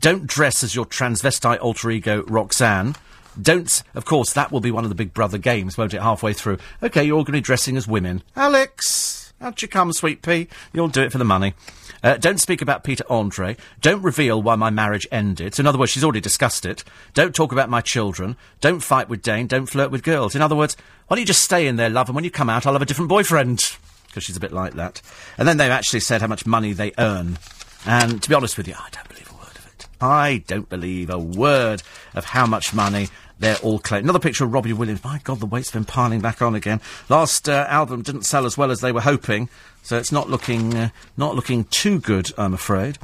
Don't dress as your transvestite alter ego, Roxanne. Don't, of course, that will be one of the Big Brother games, won't it? Halfway through. Okay, you're all going to be dressing as women. Alex, how'd you come, sweet pea? You'll do it for the money. Uh, don't speak about Peter Andre. Don't reveal why my marriage ended. So, in other words, she's already discussed it. Don't talk about my children. Don't fight with Dane. Don't flirt with girls. In other words, why don't you just stay in there, love, and when you come out, I'll have a different boyfriend. Because she's a bit like that. And then they've actually said how much money they earn. And to be honest with you, I don't believe a word of it. I don't believe a word of how much money they're all claiming. Another picture of Robbie Williams. My God, the weight's been piling back on again. Last uh, album didn't sell as well as they were hoping, so it's not looking uh, not looking too good, I'm afraid.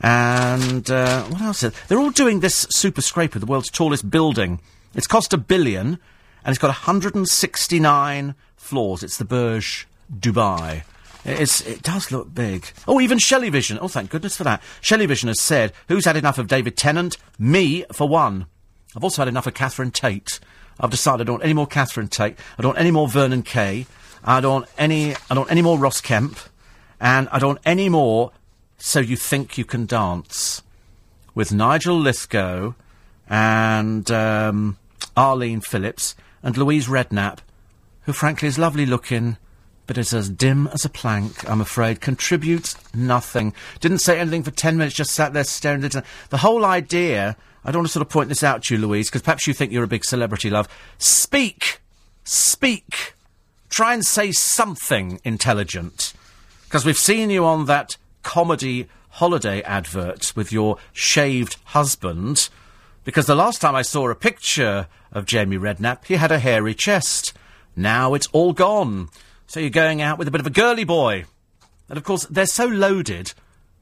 And uh, what else? Is They're all doing this super scraper, the world's tallest building. It's cost a billion, and it's got 169 floors. It's the Burj Dubai. It's, it does look big. Oh, even Shelley Vision. Oh, thank goodness for that. Shelley Vision has said, who's had enough of David Tennant? Me, for one. I've also had enough of Catherine Tate. I've decided I don't want any more Catherine Tate. I don't want any more Vernon Kay. I don't want any, I don't want any more Ross Kemp. And I don't want any more So You Think You Can Dance with Nigel Lythgoe and um, Arlene Phillips and Louise Redknapp, who frankly is lovely looking, but is as dim as a plank, I'm afraid, contributes nothing. Didn't say anything for ten minutes, just sat there staring at it. The whole idea, I don't want to sort of point this out to you, Louise, because perhaps you think you're a big celebrity, love. Speak! Speak! Try and say something intelligent. Because we've seen you on that comedy holiday advert with your shaved husband. Because the last time I saw a picture of Jamie Redknapp, he had a hairy chest. Now it's all gone. So you're going out with a bit of a girly boy. And of course, they're so loaded,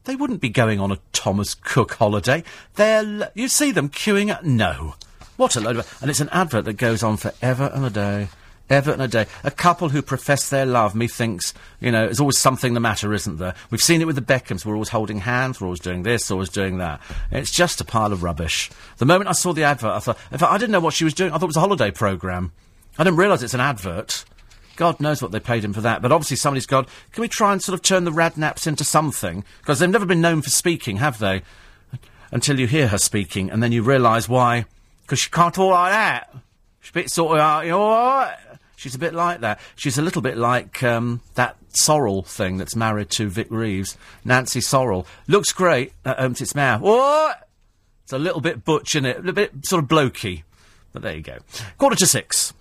they wouldn't be going on a Thomas Cook holiday. They're. You see them queuing up. No. What a load of. And it's an advert that goes on for ever and a day. Ever and a day. A couple who profess their love, methinks, you know, there's always something the matter, isn't there? We've seen it with the Beckhams. We're always holding hands, we're always doing this, always doing that. It's just a pile of rubbish. The moment I saw the advert, I thought, in fact, I didn't know what she was doing. I thought it was a holiday programme. I didn't realise it's an advert. God knows what they paid him for that. But obviously somebody's gone, can we try and sort of turn the Redknapps into something? Because they've never been known for speaking, have they? Until you hear her speaking, and then you realise why. Because she can't talk like that. She's a bit sort of, you know, all right. She's a bit like that. She's a little bit like um, that Sorrell thing that's married to Vic Reeves. Nancy Sorrell. Looks great. Uh, opens its mouth. What? It's a little bit butch, in it? A bit sort of blokey. But there you go. Quarter to six.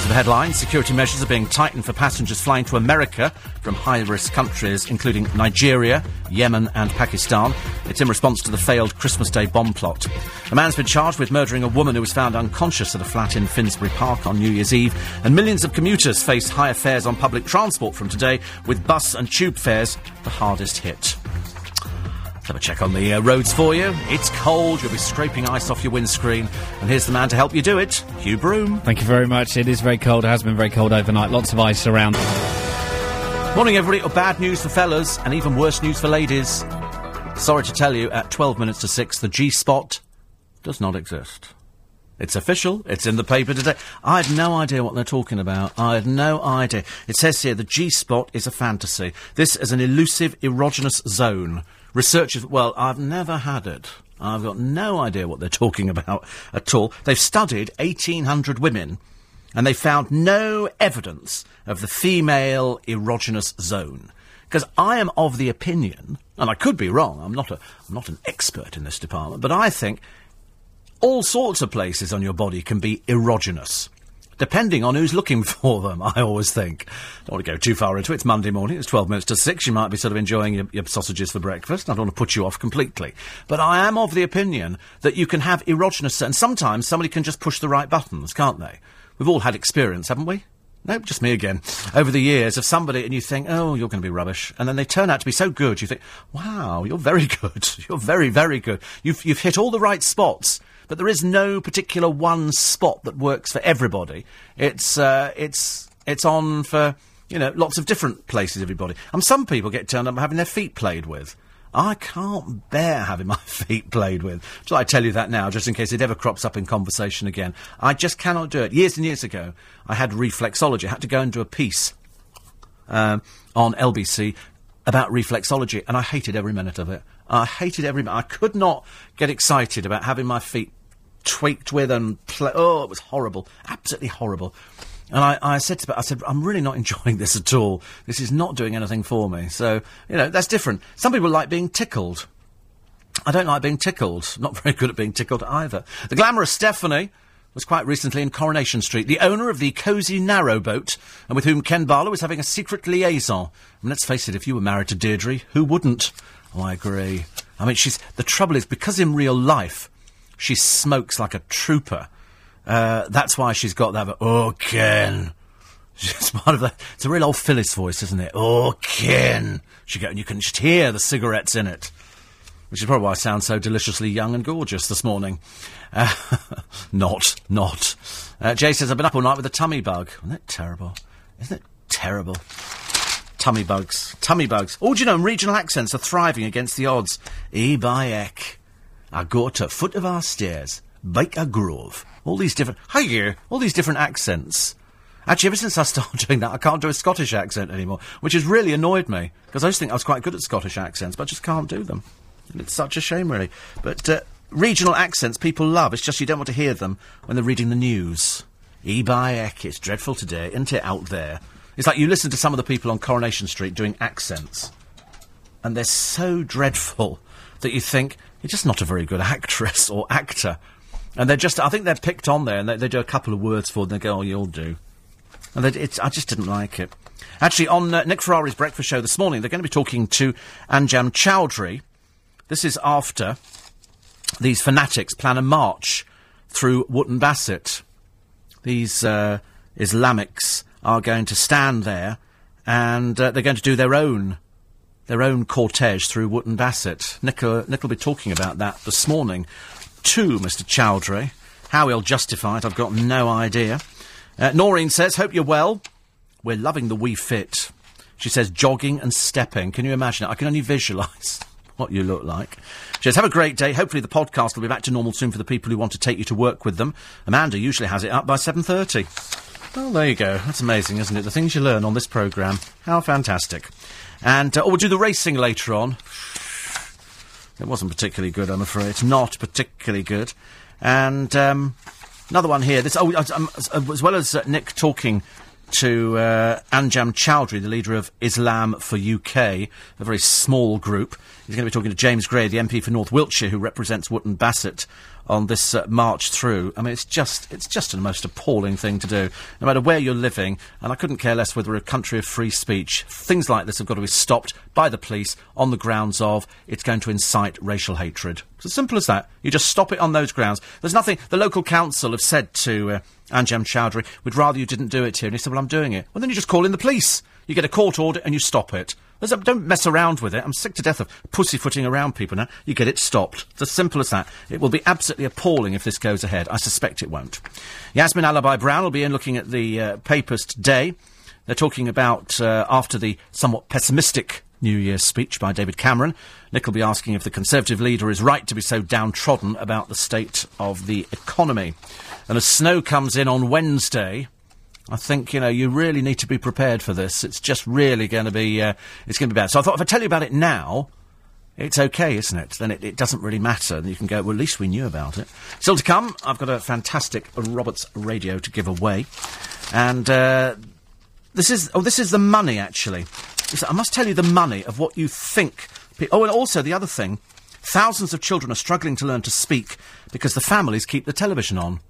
These the headlines. Security measures are being tightened for passengers flying to America from high-risk countries, including Nigeria, Yemen and Pakistan. It's in response to the failed Christmas Day bomb plot. A man's been charged with murdering a woman who was found unconscious at a flat in Finsbury Park on New Year's Eve. And millions of commuters face higher fares on public transport from today, with bus and tube fares the hardest hit. Let's have a check on the uh, roads for you. It's cold, you'll be scraping ice off your windscreen. And here's the man to help you do it, Hugh Broom.
Thank you very much. It is very cold. It has been very cold overnight. Lots of ice around.
Morning, everybody. Oh, bad news for fellas, and even worse news for ladies. Sorry to tell you, at 12 minutes to 6, the G spot does not exist. It's official. It's in the paper today. I had no idea what they're talking about. I had no idea. It says here the G spot is a fantasy. This is an elusive erogenous zone. Researchers, well, I've never had it. I've got no idea what they're talking about at all. They've studied 1,800 women and they found no evidence of the female erogenous zone. Because I am of the opinion, and I could be wrong, I'm not, a, I'm not an expert in this department, but I think all sorts of places on your body can be erogenous. Depending on who's looking *laughs* for them, I always think. Don't want to go too far into it. It's Monday morning. It's 12 minutes to 6. You might be sort of enjoying your, your sausages for breakfast. I don't want to put you off completely. But I am of the opinion that you can have erogenous... And sometimes somebody can just push the right buttons, can't they? We've all had experience, haven't we? nope, just me again, over the years of somebody, and you think, oh, you're going to be rubbish, and then they turn out to be so good, you think, wow, you're very *laughs* good, you're very, very good. You've you've hit all the right spots, but there is no particular one spot that works for everybody. It's uh, it's it's on for you know lots of different places. Everybody, and some people get turned up having their feet played with. I can't bear having my *laughs* feet played with. Shall I tell you that now, just in case it ever crops up in conversation again? I just cannot do it. Years and years ago, I had reflexology. I had to go and do a piece um, on LBC about reflexology, and I hated every minute of it. I hated every minute. I could not get excited about having my feet tweaked with and pla oh, it was horrible, absolutely horrible. And I, I said to I said, I'm really not *laughs* enjoying this at all. This is not doing anything for me. So, you know, that's different. Some people like being tickled. I don't like being tickled. Not very good at being tickled either. The glamorous Stephanie was quite recently in Coronation Street, the owner of the cosy narrowboat, and with whom Ken Barlow was having a secret liaison. And let's face it, if you were married to Deirdre, who wouldn't? Oh, I agree. I mean, she's the trouble is because in real life she smokes like a trooper. Uh, that's why she's got that. Oh, Ken. *laughs* It's part of the. It's a real old Phyllis voice, isn't it? Oh, Ken. She go, and you can just hear the cigarettes in it. Which is probably why I sound so deliciously young and gorgeous this morning. Uh, *laughs* not, not. Uh, Jay says, I've been up all night with a tummy bug. Isn't that terrible? Isn't it terrible? Tummy bugs. Tummy bugs. Oh, do you know, regional accents are thriving against the odds. E by. I go to foot of our stairs. Byker Grove. All these different. Hi, you. All these different accents. Actually, ever since I started *laughs* doing that, I can't do a Scottish accent anymore, which has really annoyed me because I to think I was quite good at Scottish accents, but I just can't do them. And it's such a shame, really. But uh, regional accents people love. It's just you don't want to hear them when they're reading the news. E by Eck, it's dreadful today, isn't it, out there? It's like you listen to some of the people on Coronation Street doing accents, and they're so dreadful that you think you're just not a very good actress or actor. And they're just, I think they're picked on there, and they, they do a couple of words for them, and they go, oh, you'll do. And I just didn't like it. Actually, on uh, Nick Ferrari's breakfast show this morning, they're going to be talking to Anjem Choudary. This is after these fanatics plan a march through Wootton Bassett. These uh, Islamics are going to stand there, and uh, they're going to do their own their own cortege through Wootton Bassett. Nick, uh, Nick will be talking about that this morning to Mr. Choudary. How he'll justify it, I've got no idea. Uh, Noreen says, Hope you're well. We're loving the Wii Fit. She says, jogging and stepping. Can you imagine it? I can only visualise *laughs* what you look like. She says, Have a great day. Hopefully the podcast will be back to normal soon for the people who want to take you to work with them. Amanda usually has it up by 7.30. Well, there you go. That's amazing, isn't it? The things you learn on this programme. How fantastic. And uh, oh, we'll do the racing later on. It wasn't particularly good, I'm afraid. It's not particularly good. And um, another one here. This, oh, um, as well as uh, Nick talking to uh, Anjem Choudary, the leader of Islam for UK, a very small group. He's going to be talking to James Gray, the MP for North Wiltshire, who represents Wootton Bassett on this uh, march through. I mean, it's just it's just a most appalling thing to do, no matter where you're living. And I couldn't care less whether we're a country of free speech. Things like this have got to be stopped by the police on the grounds of it's going to incite racial hatred. It's as simple as that. You just stop it on those grounds. There's nothing. The local council have said to. Uh, Anjem Choudary, we'd rather you didn't do it here. And he said, well, I'm doing it. Well, then you just call in the police. You get a court order and you stop it. There's a, don't mess around with it. I'm sick to death of pussyfooting around people now. You get it stopped. It's as simple as that. It will be absolutely appalling if this goes ahead. I suspect it won't. Yasmin Alibhai-Brown will be in looking at the uh, papers today. They're talking about, uh, after the somewhat pessimistic New Year's speech by David Cameron, Nick will be asking if the Conservative leader is right to be so downtrodden about the state of the economy. And as snow comes in on Wednesday, I think you know you really need to be prepared for this. It's just really going to be uh, it's going to be bad. So I thought if I tell you about it now, it's okay, isn't it? Then it, it doesn't really matter. And You can go. Well, at least we knew about it. Still to come, I've got a fantastic Roberts radio to give away, and uh, this is oh, this is the money actually. I must tell you the money of what you think. Oh, and also the other thing, thousands of children are struggling to learn to speak because the families keep the television on.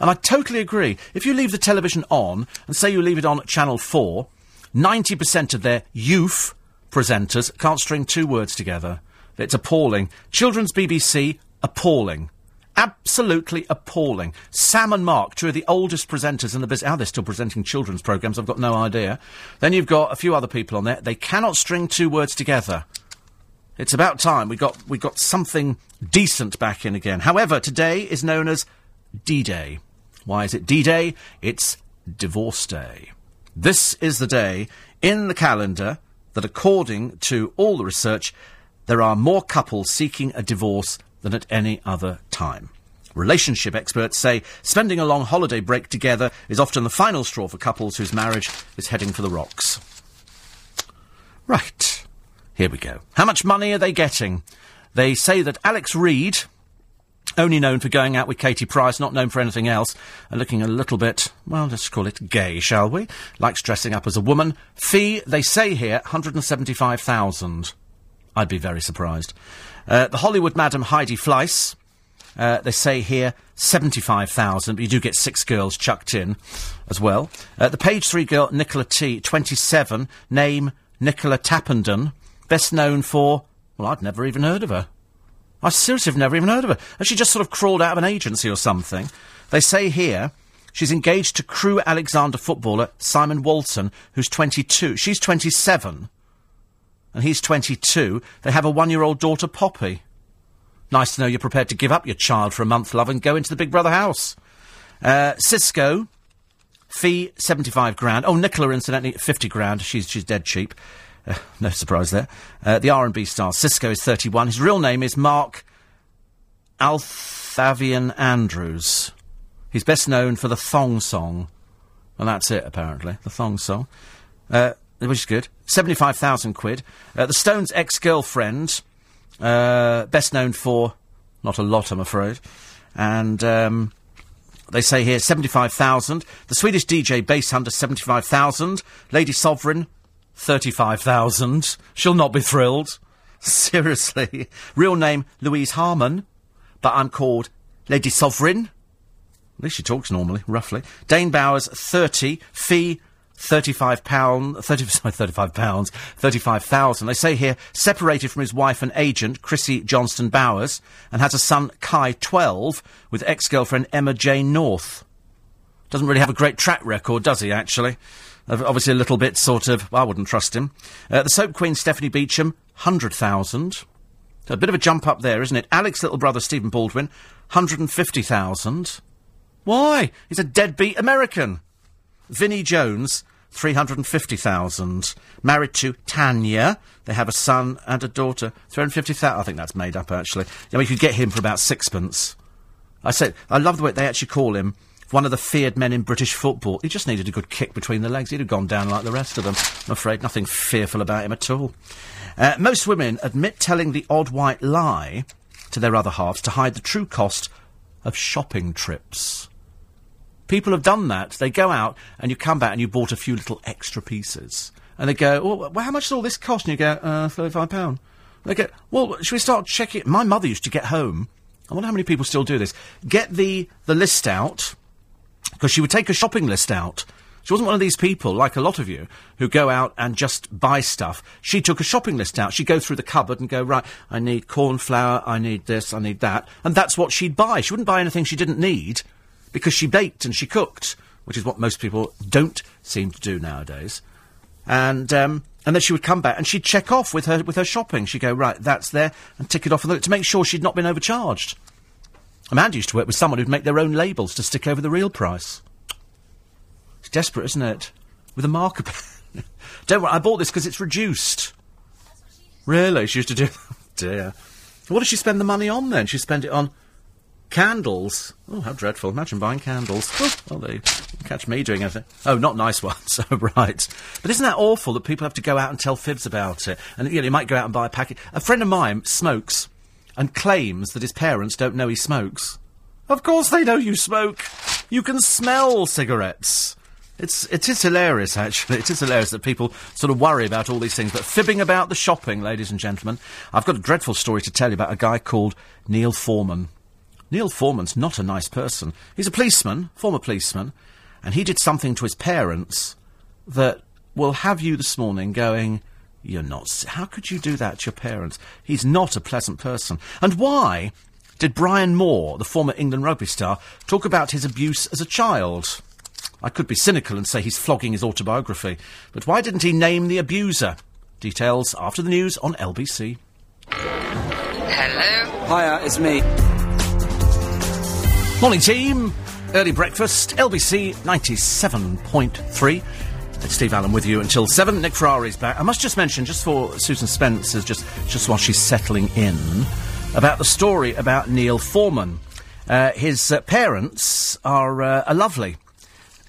And I totally agree. If you leave the television on, and say you leave it on at Channel 4, 90% of their youth presenters can't string two words together. It's appalling. Children's BBC, appalling. Absolutely appalling. Sam and Mark, two of the oldest presenters in the business. How they're still presenting children's programmes, I've got no idea. Then you've got a few other people on there. They cannot string two words together. It's about time we got we got something decent back in again. However, today is known as D-Day. Why is it D-Day? It's Divorce Day. This is the day in the calendar that, according to all the research, there are more couples seeking a divorce than at any other time. Relationship experts say spending a long holiday break together is often the final straw for couples whose marriage is heading for the rocks. Right. Here we go. How much money are they getting? They say that Alex Reid, only known for going out with Katie Price, not known for anything else, and looking a little bit, well, let's call it gay, shall we? Likes dressing up as a woman. Fee, they say here, 175,000. I'd be very surprised. Uh, the Hollywood Madam Heidi Fleiss, uh, they say here 75,000, but you do get six girls chucked in as well. Uh, the page three girl, Nicola T, 27, name Nicola Tappenden, best known for, well, I'd never even heard of her. I seriously have never even heard of her. Has she just sort of crawled out of an agency or something? They say here she's engaged to Crewe Alexandra footballer Simon Walton, who's 22. She's 27, and he's 22. They have a one-year-old daughter, Poppy. Nice to know you're prepared to give up your child for a month, love, and go into the Big Brother house. Uh, Sisqó, fee 75 grand. Oh, Nicola, incidentally, 50 grand. She's, she's dead cheap. *laughs* No surprise there. Uh, the R&B star, Sisqó, is 31. His real name is Mark Althavean Andrews. He's best known for the Thong Song. And that's it, apparently. The Thong Song. Uh, which is good. 75,000 quid. Uh, the Stones' ex-girlfriend, uh, best known for... Not a lot, I'm afraid. And, um, they say here 75,000. The Swedish DJ Basshunter 75,000. Lady Sovereign 35,000. She'll not be thrilled. Seriously. Real name Louise Harman, but I'm called Lady Sovereign. At least she talks normally, roughly. Dane Bowers 30. Fee 35 pound, 30, *laughs* sorry, 35 pounds, 35,000. They say here, separated from his wife and agent, Chrissy Johnston Bowers, and has a son, Kai, 12, with ex-girlfriend Emma Jane North. Doesn't really have a great track record, does he, actually? Obviously a little bit sort of, well, I wouldn't trust him. Uh, the soap queen, Stephanie Beacham, 100,000. A bit of a jump up there, isn't it? Alex little brother, Stephen Baldwin, 150,000. Why? He's a deadbeat American. Vinnie Jones, 350,000. Married to Tanya. They have a son and a daughter. 350,000. I think that's made up, actually. I mean, you could get him for about sixpence. I said, I love the way they actually call him one of the feared men in British football. He just needed a good kick between the legs. He'd have gone down like the rest of them. I'm afraid nothing fearful about him at all. Uh, most women admit telling the odd white lie to their other halves to hide the true cost of shopping trips. People have done that. They go out and you come back and you bought a few little extra pieces. And they go, well, how much does all this cost? And you go, uh, £35. They go, well, should we start checking? My mother used to get home. I wonder how many people still do this. Get the, the list out, because she would take a shopping list out. She wasn't one of these people, like a lot of you, who go out and just buy stuff. She took a shopping list out. She'd go through the cupboard and go, right, I need corn flour, I need this, I need that. And that's what she'd buy. She wouldn't buy anything she didn't need because she baked and she cooked, which is what most people don't seem to do nowadays. And um, and then she would come back and she'd check off with her with her shopping. She'd go right, that's there, and tick it off to make sure she'd not been overcharged. Amanda used to work with someone who'd make their own labels to stick over the real price. It's desperate, isn't it? With a marker pen. *laughs* Don't worry, I bought this because it's reduced. Really? She used to do. *laughs* Oh, dear. What does she spend the money on then? She spent it on Candles. Oh, how dreadful. Imagine buying candles. Oh, well, they catch me doing anything. Oh, not nice *laughs* ones. Oh, right. But isn't that awful that people have to go out and tell fibs about it? And, you know, you might go out and buy a packet. A friend of mine smokes and claims that his parents don't know he smokes. Of course they know you smoke. You can smell cigarettes. It's, it is hilarious, actually. *laughs* It is hilarious that people sort of worry about all these things. But fibbing about the shopping, ladies and gentlemen, I've got a dreadful story to tell you about a guy called Neil Foreman. Neil Foreman's not a nice person. He's a policeman, former policeman, and he did something to his parents that will have you this morning going, You're not. How could you do that to your parents? He's not a pleasant person. And why did Brian Moore, the former England rugby star, talk about his abuse as a child? I could be cynical and say he's flogging his autobiography, but why didn't he name the abuser? Details after the news on LBC.
Hello?
Hiya, it's me.
Morning, team. Early breakfast, LBC 97.3. It's Steve Allen with you until 7. Nick Ferrari's back. I must just mention, just for Susan Spencer's, just, just while she's settling in, about the story about Neil Foreman. Uh, his uh, parents are, uh, are lovely.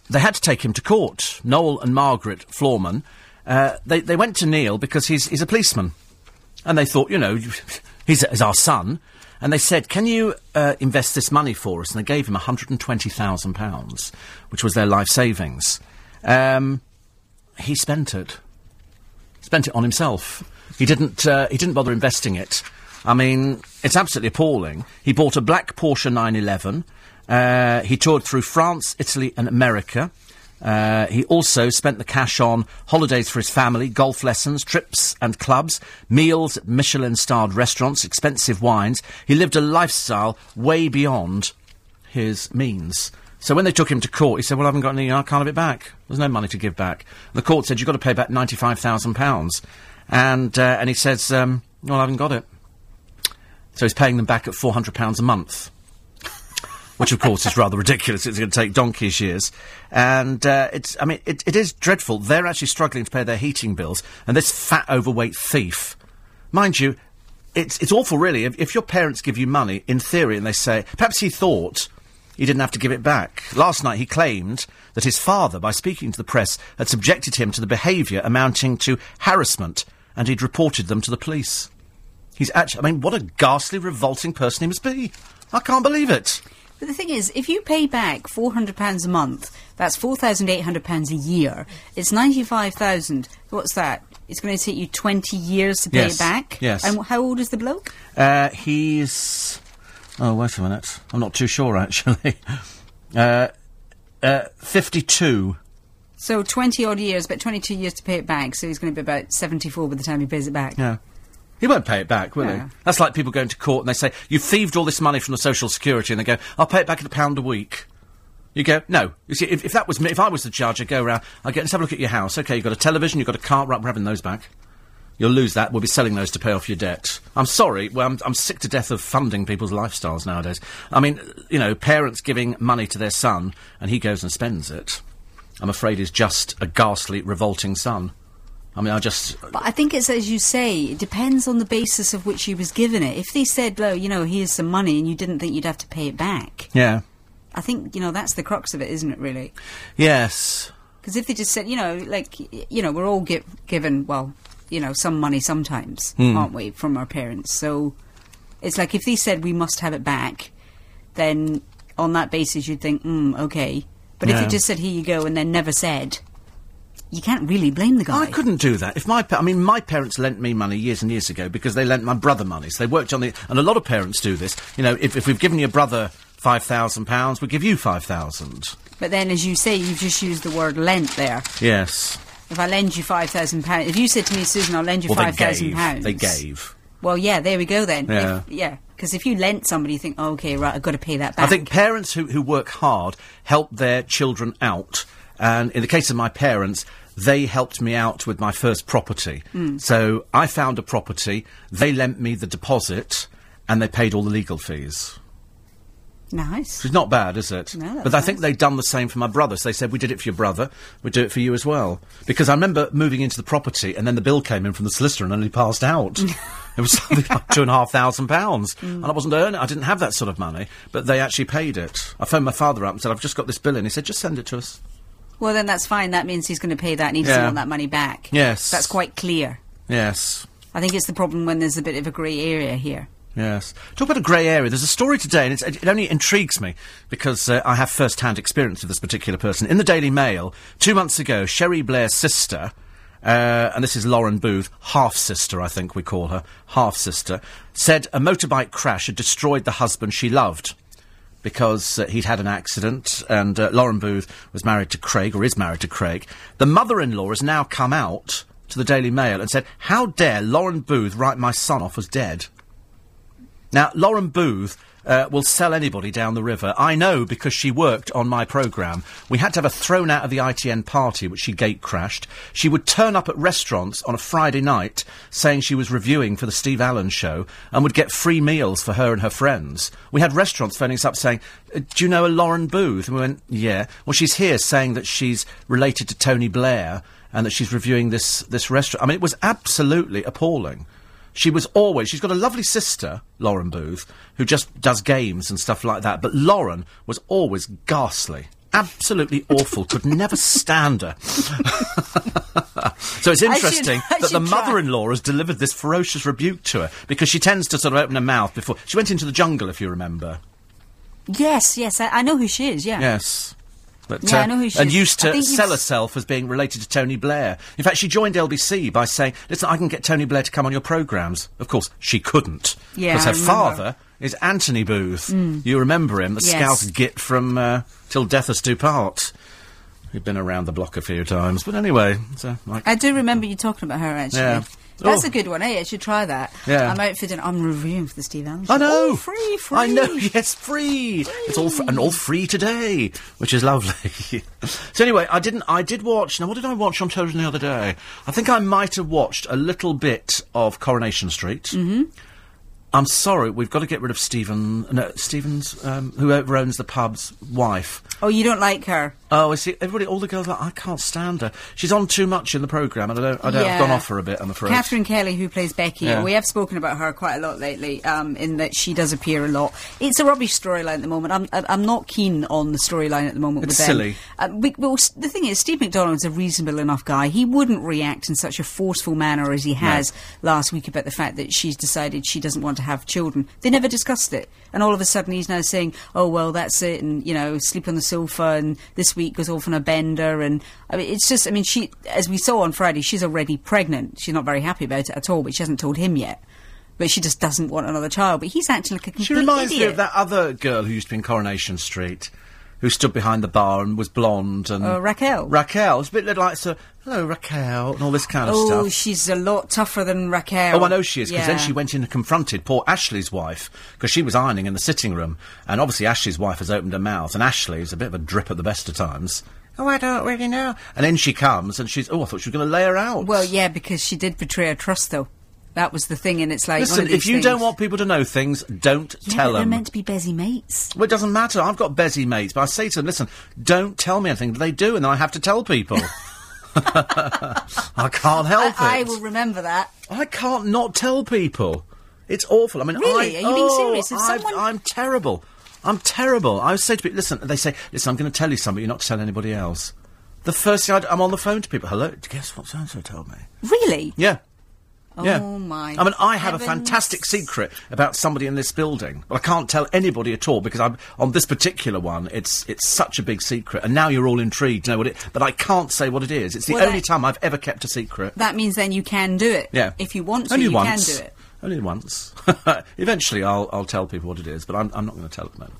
They had to take him to court. Noel and Margaret Floorman. Uh, they, they went to Neil because he's, he's a policeman. And they thought, you know, *laughs* he's, he's our son. And they said, can you uh, invest this money for us? And they gave him £120,000, which was their life savings. Um, he spent it. Spent it on himself. He didn't, uh, he didn't bother investing it. I mean, it's absolutely appalling. He bought a black Porsche 911. Uh, he toured through France, Italy, and America. Uh, he also spent the cash on holidays for his family, golf lessons, trips and clubs, meals at Michelin starred restaurants, expensive wines. He lived a lifestyle way beyond his means. So when they took him to court, he said, Well, I haven't got any, I can't have it back. There's no money to give back. The court said, You've got to pay back £95,000. And, uh, and he says, um, Well, I haven't got it. So he's paying them back at £400 a month which of course is rather ridiculous. It's going to take donkey's years, and uh, it's. I mean, it, it is dreadful. They're actually struggling to pay their heating bills, and this fat, overweight thief, mind you, it's it's awful, really. If, if your parents give you money, in theory, and they say perhaps he thought. He didn't have to give it back. Last night he claimed that his father, by speaking to the press, had subjected him to the behaviour amounting to harassment, and he'd reported them to the police. He's actually, I mean, what a ghastly, revolting person he must be. I can't believe it.
But the thing is, if you pay back £400 a month, that's £4,800 a year. It's 95000 What's that? It's going to take you 20 years to pay
Yes,
it back?
yes.
And how old is the bloke?
Uh, he's. Oh, wait a minute. I'm not too sure, actually. *laughs* uh, uh, 52.
So 20 odd years, but 22 years to pay it back, so he's going to be about 74 by the time he pays it back.
Yeah. He won't pay it back, will
No.
he? That's like people going to court and they say, You thieved all this money from the Social Security, and they go, I'll pay it back at a pound a week. You go, No. You see, if, if that was me, if I was the judge, I'd go around, I'd get, let's have a look at your house. Okay, you've got a television, you've got a car, right, we're having those back. You'll lose that, we'll be selling those to pay off your debt. I'm sorry, well, I'm, I'm sick to death of funding people's lifestyles nowadays. I mean, you know, parents giving money to their son, and he goes and spends it. I'm afraid is just a ghastly, revolting son. I mean, I just.
But I think it's as you say, it depends on the basis of which he was given it. If they said, "Well, you know, here's some money," and you didn't think you'd have to pay it back,
Yeah.
I think you know that's the crux of it, isn't it? Really?
Yes.
Because if they just said, you know, like you know, we're all gi- given well, you know, some money sometimes, aren't we, from our parents? So it's like if they said we must have it back, then on that basis you'd think, mm, okay. But if
Yeah.
they just said, "Here you go," and then never said, you can't really blame the guy.
I couldn't do that. If my, pa- I mean, my parents lent me money years and years ago because they lent my brother money. So they worked on the, and a lot of parents do this. You know, if, if we've given your brother five thousand pounds, we give you five thousand.
But then, as you say, you've just used the word lent there.
Yes.
If I lend you five thousand pounds, if you said to me, Susan, I'll lend you
Well, they
five thousand
gave.
pounds,
They gave.
Well, yeah, there we go then.
Yeah.
If- yeah. Because if you lent somebody, you think, oh, okay, right, I've got to pay that back.
I think parents who, who work hard help their children out. And in the case of my parents, they helped me out with my first property. Hmm. So I found a property, they lent me the deposit, and they paid all the legal fees.
Nice.
It's not bad, is it?
No,
but I think they'd done the same for my brothers. They said, we did it for your brother, we do it for you as well. Because I remember moving into the property and then the bill came in from the solicitor and only passed out. *laughs* it was something like two and a half thousand pounds.
Mm.
And I wasn't earning I didn't have that sort of money, but they actually paid it. I phoned my father up and said, I've just got this bill in. He said, just send it to us.
Well, then that's fine. That means he's going to pay that and he doesn't
Yeah.
want that money back.
Yes.
That's quite clear.
Yes.
I think it's the problem when there's a bit of a grey area here.
Yes. Talk about a grey area. There's a story today, and it, only intrigues me because uh, I have first-hand experience of this particular person. In the Daily Mail, two months ago, Cherie Blair's sister, uh, and this is Lauren Booth, half-sister, I think we call her, half-sister, said a motorbike crash had destroyed the husband she loved because uh, he'd had an accident, and uh, Lauren Booth was married to Craig, or is married to Craig. The mother-in-law has now come out to the Daily Mail and said, "How dare Lauren Booth write my son off as dead?" Now, Lauren Booth uh, will sell anybody down the river. I know because she worked on my programme. We had to have her thrown out of the ITN party, which she gate crashed. She would turn up at restaurants on a Friday night saying she was reviewing for the Steve Allen show and would get free meals for her and her friends. We had restaurants phoning us up saying, "Uh, Do you know a Lauren Booth? And we went, Yeah. Well, she's here saying that she's related to Tony Blair and that she's reviewing this, this restaurant. I mean, it was absolutely appalling. She was always, she's got a lovely sister, Lauren Booth, who just does games and stuff like that. But Lauren was always ghastly. Absolutely *laughs* awful. Could never stand her. *laughs* so it's interesting
I
that the
try.
mother-in-law has delivered this ferocious rebuke to her because she tends to sort of open her mouth before she went into the jungle, if you remember.
Yes, yes, I, I know who she is. Yeah.
Yes. But,
Yeah,
uh,
I know who she
and
is.
used to
think you've
sell herself as being related to Tony Blair. In fact, she joined LBC by saying, "Listen, I can get Tony Blair to come on your programmes." Of course, she couldn't
Yeah,
because her.
Mm.
father is Anthony Booth. You remember him, the
Yes.
Scouse git from uh, "Till Death Us Do Part." He'd been around the block a few times, but anyway, so like,
I do remember you talking about her actually.
Yeah.
That's
Oh.
a good one. Hey, I should try that.
Yeah.
I'm out for dinner. I'm reviewing for the Steve Allen show.
I know.
Oh, free, free.
I know. Yes, free. It's all fr- and all free today, which is lovely. *laughs* so anyway, I didn't. I did watch. Now, what did I watch on television the other day? I think I might have watched a little bit of Coronation Street. Mm-hmm. I'm sorry, we've got to get rid of Stephen. No, Stephen's um, whoever owns the pub's wife.
Oh, you don't like her?
Oh, I see. Everybody, all the girls, are like I can't stand her. She's on too much in the program, and I don't. I don't. I've gone off her a bit. I'm afraid.
Catherine Kelly, who plays Becky,
Yeah.
we have spoken about her quite a lot lately. Um, in that she does appear a lot. It's a rubbish storyline at the moment. I'm I'm not keen on the storyline at the moment
It's
with
silly.
Uh, we, well, the thing is, Steve McDonald's a reasonable enough guy. He wouldn't react in such a forceful manner as he has last week about the fact that she's decided she doesn't want to have children. They never discussed it, and all of a sudden he's now saying, "Oh well, that's it," and you know, sleep on the sofa, and this week goes off on a bender, and I mean, it's just, I mean, she, as we saw on Friday, she's already pregnant. She's not very happy about it at all, but she hasn't told him yet. But she just doesn't want another child. But he's acting like a complete
She reminds
idiot.
me of that other girl who used to be in Coronation Street, who stood behind the bar and was blonde and
Uh, Raquel.
Raquel. It's a bit like so. Hello, Raquel, and all this kind of
Oh,
stuff.
Oh, she's a lot tougher than Raquel.
Oh, I know she is, because then she went in and confronted poor Ashley's wife, because she was ironing in the sitting room, and obviously Ashley's wife has opened her mouth, and Ashley is a bit of a drip at the best of times. Oh, I don't really know. And then she comes, and she's, oh, I thought she was going to lay her out.
Well, yeah, because she did betray her trust, though. That was the thing, and it's like one
Listen,
of
if you
things-
don't want people to know things, don't
yeah,
tell
but they're
them.
meant to be busy mates.
Well, it doesn't matter. I've got busy mates, but I say to them, listen, don't tell me anything. They do, and then I have to tell people. *laughs* *laughs* I can't help
I, I will remember that.
I can't not tell people. It's awful. I mean,
Really?
I,
Are you being
oh,
serious? If oh,
I've-
someone-
I'm terrible. I'm terrible. I say to people, listen, they say, listen, I'm going to tell you something, you're not to tell anybody else. The first thing i am on the phone to people, hello, guess what so-and-so told me?
Really?
Yeah. Yeah.
Oh, my
I mean, I have a fantastic secret about somebody in this building, but I can't tell anybody at all because I'm on this particular one. It's it's such a big secret, and now you're all intrigued to know what it. But I can't say what it is. It's the
Well,
only
that-
time I've ever kept a secret.
That means then you can do it.
Yeah,
If you want to,
only
you
once.
can do it.
Only once. *laughs* Eventually, I'll I'll tell people what it is, but I'm I'm not going to tell at the moment.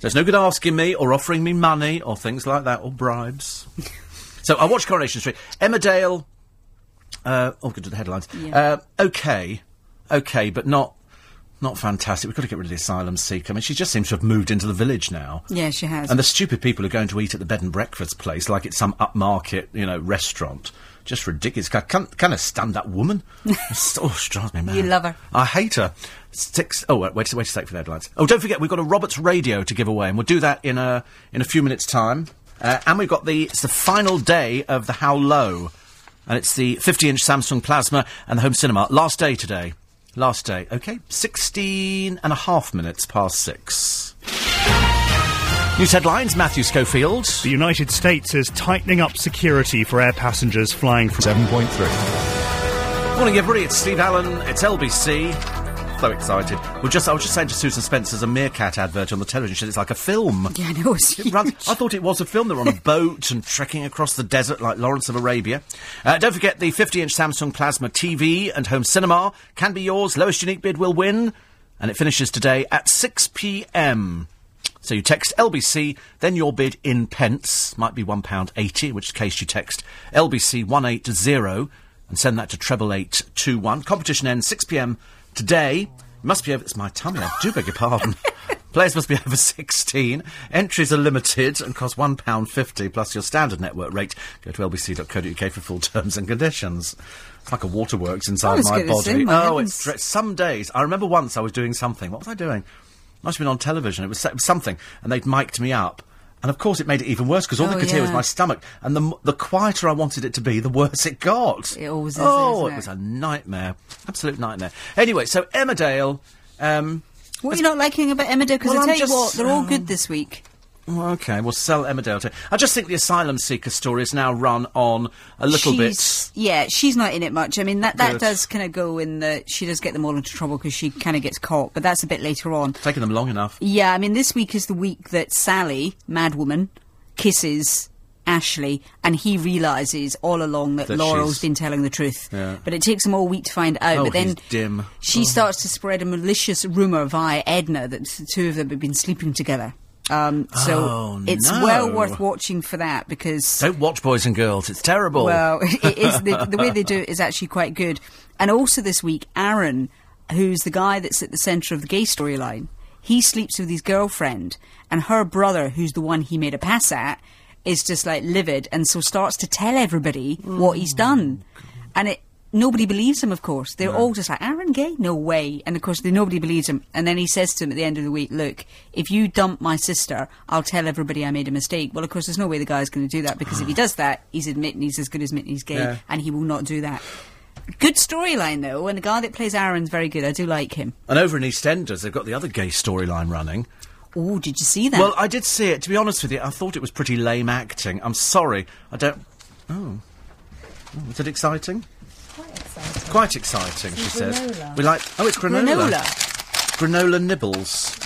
There's no good asking me or offering me money or things like that or bribes. *laughs* so I watched Coronation Street. Emmerdale. Uh, oh, good to the headlines.
Yeah.
Uh, okay, okay, but not not fantastic. We've got to get rid of the asylum seeker. I mean, she just seems to have moved into the village now.
Yeah, she has.
And the stupid people who are going to eat at the bed and breakfast place like it's some upmarket, you know, restaurant. Just ridiculous. I can't, kind of stand that woman. *laughs* It's- oh, she drives me mad.
You love her.
I hate her. Six, oh, wait, wait, wait a sec for the headlines. Oh, don't forget, we've got a Roberts radio to give away, and we'll do that in a, in a few minutes' time. Uh, and we've got the, it's the final day of the How Low. And it's the 50 inch Samsung Plasma and the home cinema. Last day today. Last day. Okay, 16 and a half minutes past six. News headlines Matthew Schofield.
The United States is tightening up security for air passengers flying from
7.3.
Morning, everybody. It's Steve Allen. It's LBC. So excited. Just, I was just saying to Susan Spencer's a Meerkat advert on the television. She said it's like a film.
yeah, I know. It's *laughs*
It runs- I thought it was a film. They're on a boat and trekking across the desert like Lawrence of Arabia. Uh, don't forget the 50-inch Samsung Plasma TV and home cinema can be yours. Lowest unique bid will win, and it finishes today at 6 p.m. So you text LBC, then your bid in pence might be one pound eighty, in which case you text LBC one eight zero and send that to treble eight two one. Competition ends 6 p.m. today. It must be over. It's my tummy. I do beg your pardon. *laughs* Players must be over 16. Entries are limited and cost £1.50 plus your standard network rate. Go to lbc.co.uk for full terms and conditions. It's like a waterworks inside my body. oh, it's some days. I remember once I was doing something. What was I doing? I Must have been on television. It was, it was something, and they'd mic'd me up. And of course, it made it even worse because all
Oh,
they could hear was my stomach. And the the quieter I wanted it to be, the worse it got.
It always is,
Oh, it
it?
was a nightmare, absolute nightmare. Anyway, so Emmerdale. Um,
What are you not liking about Emmerdale? Because
Well,
I
I'm
tell you
just-
what, they're all good this week.
Okay, we'll sell Emmerdale to. I just think the asylum seeker story is now run on a little
she's, Yeah, she's not in it much. I mean, that, that
Good.
does kind of go in the. She does get them all into trouble because she kind of gets caught, but that's a bit later on.
taking them long enough.
Yeah, I mean, this week is the week that Sally, Madwoman, kisses Ashley, and he realises all along that,
That
Laurel's been telling the truth.
Yeah.
But it takes him all week to find out.
Oh,
but then
dim.
she starts to spread a malicious rumour via Edna that the two of them have been sleeping together. Um, so
Oh,
it's
no.
well worth watching for that because
Don't watch Boys and Girls. It's terrible.
well, *laughs* it is the, the way they do it *laughs* is actually quite good. And also this week, Aaron, who's the guy that's at the centre of the gay storyline, he sleeps with his girlfriend, and her brother, who's the one he made a pass at, is just like livid, and so starts to tell everybody what he's done, and it. Nobody believes him, of course. They're all just like, Aaron Gay? No way. And of course, they, nobody believes him. And then he says to him at the end of the week, Look, if you dump my sister, I'll tell everybody I made a mistake. Well, of course, there's no way the guy's going to do that because if he *sighs* does that, he's admitting he's as good as admitting he's gay,
Yeah.
and he will not do that. Good storyline, though, and the guy that plays Aaron's very good. I do like him.
and over in EastEnders, they've got the other gay storyline running.
Oh, did you see that?
Well, I did see it. To be honest with you, I thought it was pretty lame acting. I'm sorry. I don't. Oh. Oh, was it exciting?
Quite exciting.
Quite exciting, she says. We like. Oh, it's granola.
Granola.
Granola nibbles.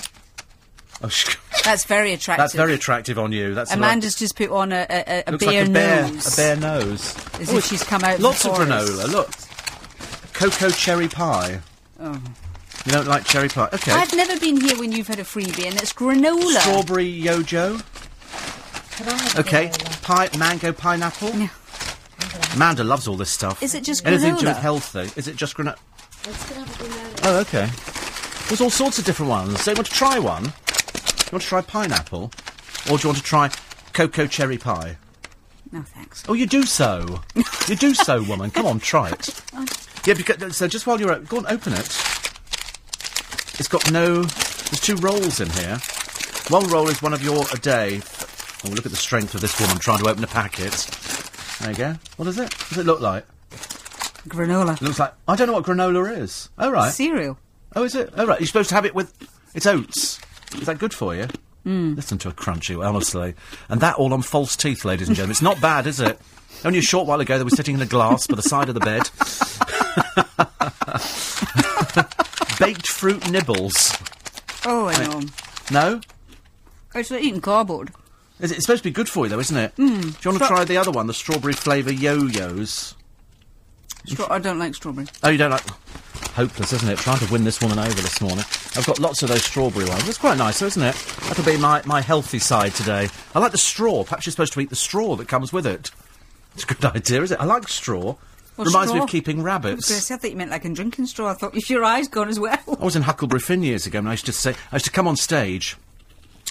Oh, sh-
That's very attractive.
that's very attractive on you. That's
Amanda's just put on a, a, a bare
like a bear,
nose.
a bare nose.
As if oh, she's come out of
Lots
the
of granola. Look, cocoa cherry pie.
Oh.
You don't like cherry pie? Okay.
I've never been here when you've had a freebie, and it's granola.
Strawberry yojo.
Can I have
Okay.
granola?
Pie, mango, pineapple. Amanda loves all this stuff.
Is it just
anything to do
granola?
with healthy? Is it just granola?
Let's gonna have a granola.
Oh, okay. There's all sorts of different ones. So you want to try one? Do You want to try pineapple, or do you want to try cocoa cherry pie?
No, thanks.
Oh, you do so. you do so, *laughs* woman. Come on, try it. Yeah, because, so just while you're at, go on, open it. It's got no. There's two rolls in here. One roll is one of your a day. Oh, look at the strength of this woman trying to open a packet. There you go. What is it? What does it look like?
Granola.
It looks like I don't know what granola is. Oh right.
Cereal.
Oh, is it? Oh right. You're supposed to have it with. It's oats. Is that good for you? Hmm. Listen to a crunchy, honestly. And that all on false teeth, ladies and gentlemen. It's not bad, is it? Only a short while ago, they were sitting in a glass by the side of the bed. *laughs* Baked fruit nibbles.
Oh, I know.
No?
Oh, it's like eating cardboard.
It's supposed to be good for you, though, isn't it? Mm. Do you want to
Stra-
try the other one, the strawberry flavour yo-yos?
Stra- I don't like strawberry.
Oh, you don't like... Hopeless, isn't it? Trying to win this woman over this morning. I've got lots of those strawberry ones. It's quite nice, isn't it? That'll be my, my healthy side today. I like the straw. Perhaps you're supposed to eat the straw that comes with it. It's a good *laughs* idea, is it? I like straw.
What
Reminds me of keeping rabbits.
say, I thought you meant like a drinking straw. I thought, if *laughs* your eyes gone as well.
I was in Huckleberry Finn years ago, and I used to say, I used to come on stage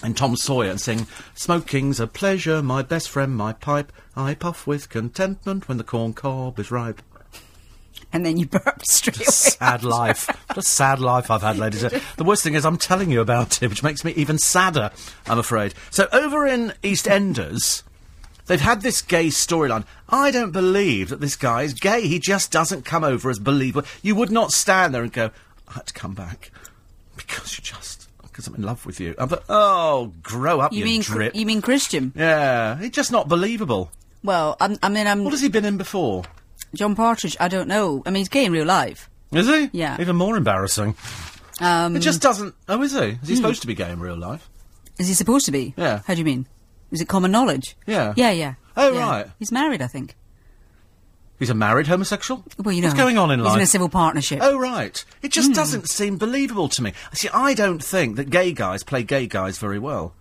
in Tom Sawyer and sing, "Smoking's a pleasure, my best friend, my pipe. I puff with contentment when the corn cob is ripe."
And then you burped *laughs* straight away.
sad life. What a sad life I've had, ladies. The worst thing is I'm telling you about it, which makes me even sadder, I'm afraid. So over in EastEnders, they've had this gay storyline. I don't believe that this guy is gay. He just doesn't come over as believable. You would not stand there and go, I had to come back because you just, because I'm in love with you. I'm like, oh, grow up, you,
You mean
drip.
you mean Christian?
yeah, he's just not believable.
Well, I'm, I mean, I'm
What has he been in before?
John Partridge. I don't know. I mean, he's gay in real life.
Is he?
Yeah.
Even more embarrassing.
Um,
It just doesn't. Oh, is he? Is he supposed to be gay in real life?
is he supposed to be?
Yeah.
How do you mean? Is it common knowledge?
Yeah.
Yeah, yeah.
Oh,
Yeah.
right.
He's married, I think.
He's a married homosexual?
Well, you know.
What's going on in
he's
life?
He's in a civil partnership.
Oh, right. It just hmm. doesn't seem believable to me. See, I don't think that gay guys play gay guys very well.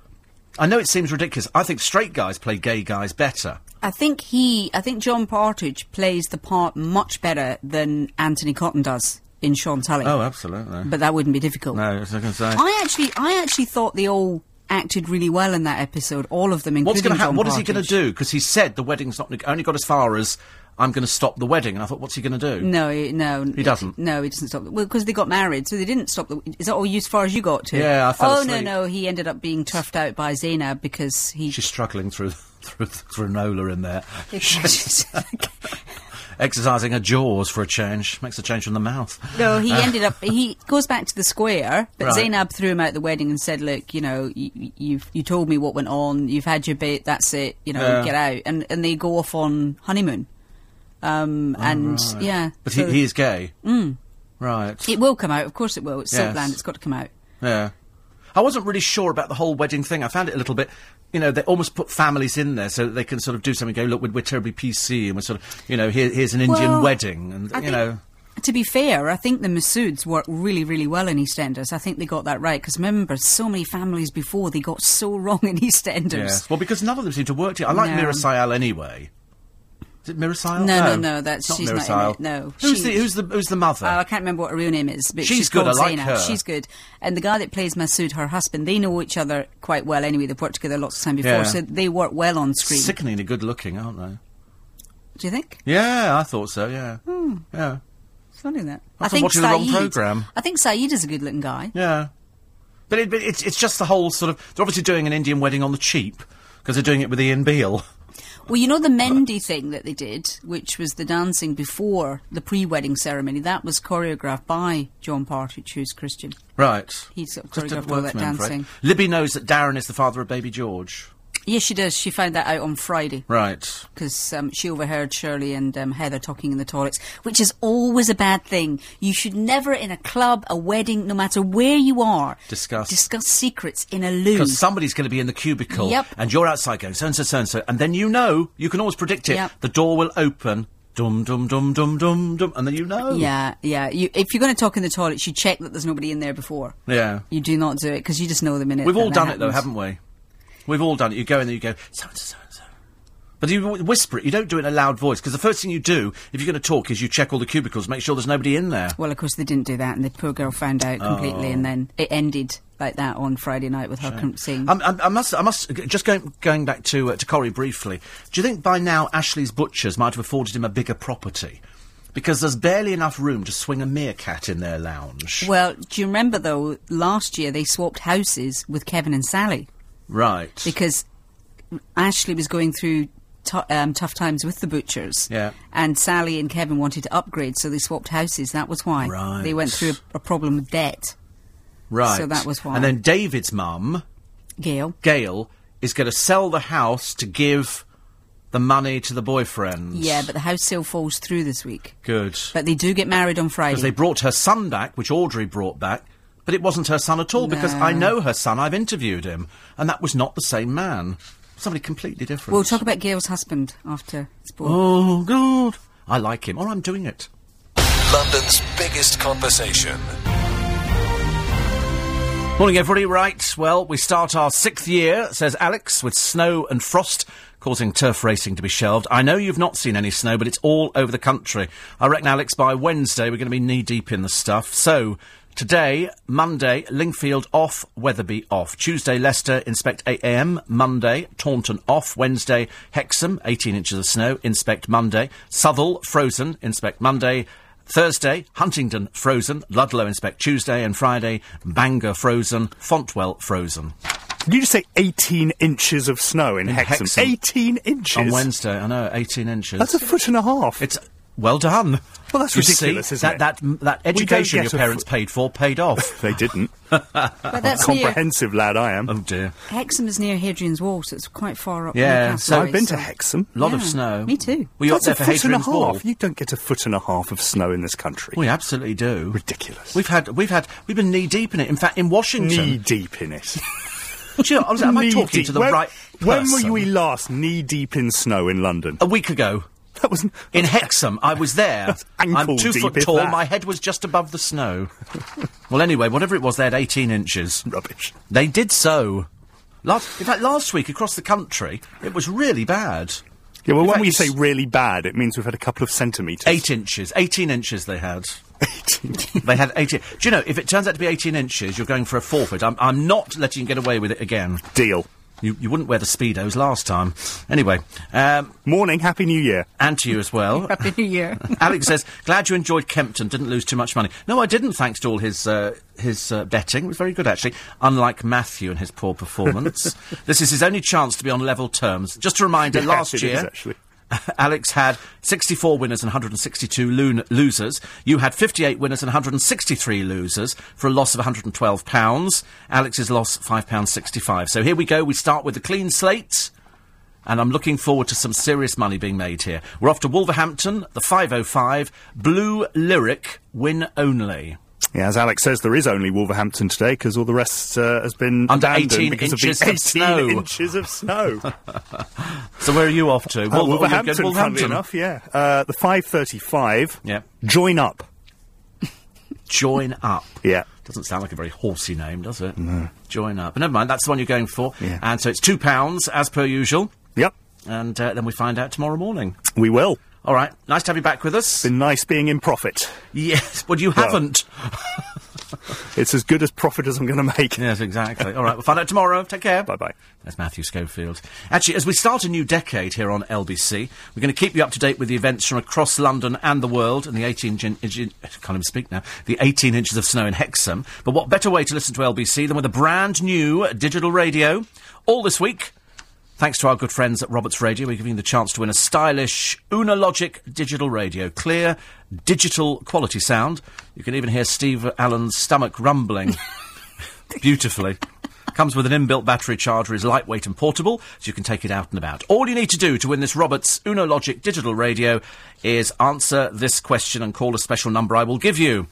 I know it seems ridiculous. I think straight guys play gay guys better.
I think he, I think John Partridge plays the part much better than Anthony Cotton does in Sean Tully.
Oh, absolutely.
But that wouldn't be difficult.
no, I was going to say.
I actually, I actually thought they all acted really well in that episode. All of them, including
What's going to happen? What is he going to do? Because he said the wedding's not only got as far as I'm going to stop the wedding, and I thought, what's he going to do?
No, he- no,
He doesn't?
No, he doesn't stop. Well, because they got married, so they didn't stop. The, is that all you, as far as you got to?
Yeah, I fell
Oh
asleep.
no, no, he ended up being turfed out by Zainab because he.
She's struggling through *laughs* through through Nola in there, *laughs* *laughs* exercising her jaws for a change. Makes a change from the mouth.
no, he uh, ended up. He goes back to the square, but
Right.
Zainab threw him out the wedding and said, "Look, you know, you, you've you told me what went on. You've had your bit. That's it. You know,
Yeah.
get out." And and they go off on honeymoon. Um, and yeah,
But
so
he, he is gay. Mm. Right.
it will come out. Of course, it will. It's
Yes.
Silkland. It's got to come out.
Yeah. I wasn't really sure about the whole wedding thing. I found it a little bit, you know, they almost put families in there so that they can sort of do something. Go, look, we're, we're terribly PC, and we're sort of, you know, here, here's an Indian
Well,
wedding, and
I
you know,
To be fair, I think the Masouds worked really, really well in EastEnders. I think they got that right because remember, so many families before they got so *laughs* wrong in EastEnders.
yes. Well, because none of them seem to work together. I like
No.
Meera Syal anyway. Is it Syal?
No, no, no, that's-
not
she's not in it, no.
Who's the who's the who's the mother?
Oh, I can't remember what her real name is, but
She's
she's,
good, I like
Zainab.
her.
She's good. And the guy that plays Masood, her husband, they know each other quite well anyway. They've worked together lots of time before,
Yeah.
so they work well on screen.
Sickeningly good looking, aren't they?
Do you think?
Yeah, I thought so. Yeah,
Hmm.
yeah,
Funny that.
Must have watched the wrong programme.
I think Syed is a good looking guy.
yeah. But, it, but it's it's just the whole sort of. They're obviously doing an Indian wedding on the cheap because they're doing it with Ian Beale.
Well, you know the Mehndi thing that they did, which was the dancing before the pre-wedding ceremony. That was choreographed by John Partridge, who's Christian.
Right.
He's sort of choreographed all that
for me, I'm afraid.
dancing.
Libby knows that Darren is the father of baby George.
Yes, she does. She found that out on Friday
Right.
because um, she overheard Shirley and um, Heather talking in the toilets, which is always a bad thing. You should never, in a club, a wedding, no matter where you are,
Discuss.
discuss secrets in a loo.
Because somebody's going to be in the cubicle,
Yep.
and you're outside going so and so, so and so, and then you know you can always predict it.
Yep.
The door will open, dum dum dum dum dum dum, and then you know.
Yeah, yeah. You, if you're going to talk in the toilets, you check that there's nobody in there before.
Yeah.
You do not do it because you just know the minute.
We've all done it though, haven't we? We've all done it. You go in there, you go so and so, so and so. But you whisper it. You don't do it in a loud voice because the first thing you do if you're going to talk is you check all the cubicles, make sure there's nobody in there.
Well, of course they didn't do that, and the poor girl found out completely,
Oh.
and then it ended like that on Friday night with her saying,
Um, I, I must, I must, just going going back to uh, to Corrie briefly. Do you think by now Ashley's butchers might have afforded him a bigger property? Because there's barely enough room to swing a meerkat in their lounge.
"Well, do you remember though? Last year they swapped houses with Kevin and Sally
right.
because Ashley was going through." tou- um, tough times with the butchers,
Yeah.
and Sally and Kevin wanted to upgrade, so they swapped houses. That was why
Right.
they went through a, a problem with debt.
right.
so that was why.
And then David's mum,
Gail,
Gail, is going to sell the house to give the money to the boyfriend.
yeah, but the house sale falls through this week.
Good.
But they do get married on Friday.
Because they brought her son back, which Audrey brought back, but it wasn't her son at all because I know her son, I've interviewed him, and that was not the same man. Somebody completely different.
We'll talk about Gail's husband after sport.
Oh, God. I like him, or I'm doing it.
London's biggest conversation.
Morning, everybody. Right, well, we start our sixth year, says Alex, with snow and frost causing turf racing to be shelved. I know you've not seen any snow, but it's all over the country. I reckon, Alex, by Wednesday we're going to be knee deep in the stuff. So, today, Monday, Lingfield off, Wetherby off. Tuesday, Leicester, inspect 8am. Monday, Taunton off. Wednesday, Hexham, 18 inches of snow, inspect Monday. Southwell, frozen, inspect Monday. Thursday, Huntingdon frozen, Ludlow inspect Tuesday, and Friday, Bangor frozen, Fontwell frozen.
Did you just say 18 inches of snow in,
In
Hexham?
Hexham.
18 inches?
On Wednesday, I know, 18 inches.
That's a foot and a half.
It's well done.
Well, that's
You
ridiculous,
see,
isn't
that,
it?
That, that education your parents
fo-
paid for paid off. *laughs*
they didn't. *laughs*
But that's near
Comprehensive lad I am.
oh dear.
Hexham is near Hadrian's Wall, so it's quite far up.
Yeah, so
I've been
so-
to Hexham.
A lot of snow.
me too.
Were you
That's
up there
a
for
foot and a
Hadrian's Wall?
half. You don't get a foot and a half of snow in this country.
We absolutely do.
Ridiculous.
We've had, we've had, we've been knee deep in it. In fact, in Washington.
knee deep in it. *laughs*
Do you know, I was- am I talking
deep.
to the
when,
right
When were we last knee deep in snow in London?
A week ago.
That was
In Hexham, I was there. *laughs* I'm two foot tall.
that.
My head was just above the snow. *laughs* well, anyway, whatever it was, they had 18 inches.
rubbish.
They did so. Last, in fact, last week across the country, it was really bad.
Yeah, well,
In
when
fact,
we say really bad, it means we've had a couple of centimetres.
Eight inches, 18 inches they had. *laughs* 18. they had 18. Do you know, if it turns out to be 18 inches, you're going for a forfeit. I'm, I'm not letting you get away with it again.
Deal.
You, you wouldn't wear the Speedos last time. Anyway, um,
Morning, Happy New Year.
and to you as well. *laughs*
Happy New Year. *laughs*
Alex says, glad you enjoyed Kempton, didn't lose too much money. No, I didn't, thanks to all his, uh, his uh, betting. It was very good, actually. Unlike Matthew and his poor performance. *laughs* this is his only chance to be on level terms. Just a reminder,
Yes,
last year,
actually. *laughs*
Alex had 64 winners and 162 loon- losers. You had 58 winners and 163 losers for a loss of 112 pounds. Alex's loss five pounds 65. So here we go. We start with a clean slate. And I'm looking forward to some serious money being made here. We're off to Wolverhampton, the 505, Blue Lyric, win only.
Yeah, as Alex says, there is only Wolverhampton today because all the rest uh, has been
Under
abandoned
18
because
inches
of
of
the 18
snow. *laughs*
inches of snow. *laughs*
So where are you off to?
Uh,
oh, you're
Wolverhampton, funnily enough, yeah. Uh, the 535.
Yeah.
Join up.
Join up. *laughs*
Yeah.
Doesn't sound like a very horsey name, does it? No. Join up. But never mind, that's the one you're going for.
Yeah.
And so it's £2 as per usual.
Yep.
And uh, then we find out tomorrow morning.
We will.
All right. Nice to have you back with us.
Been nice being in profit.
yes, but you haven't. *laughs*
It's as good as profit as I'm going to make.
yes, exactly. All right. We'll find out tomorrow. Take care.
Bye bye.
That's Matthew Schofield. Actually, as we start a new decade here on LBC, we're going to keep you up to date with the events from across London and the world and the 18 gin- gin- can't even speak now, the 18 inches of snow in Hexham. But what better way to listen to LBC than with a brand new digital radio? All this week, thanks to our good friends at Roberts Radio, we're giving you the chance to win a stylish Unalogic digital radio. Clear, digital quality sound. You can even hear Steve Allen's stomach rumbling *laughs* beautifully. Comes with an inbuilt battery charger, is lightweight and portable, so you can take it out and about. All you need to do to win this Roberts Unalogic digital radio is answer this question and call a special number I will give you.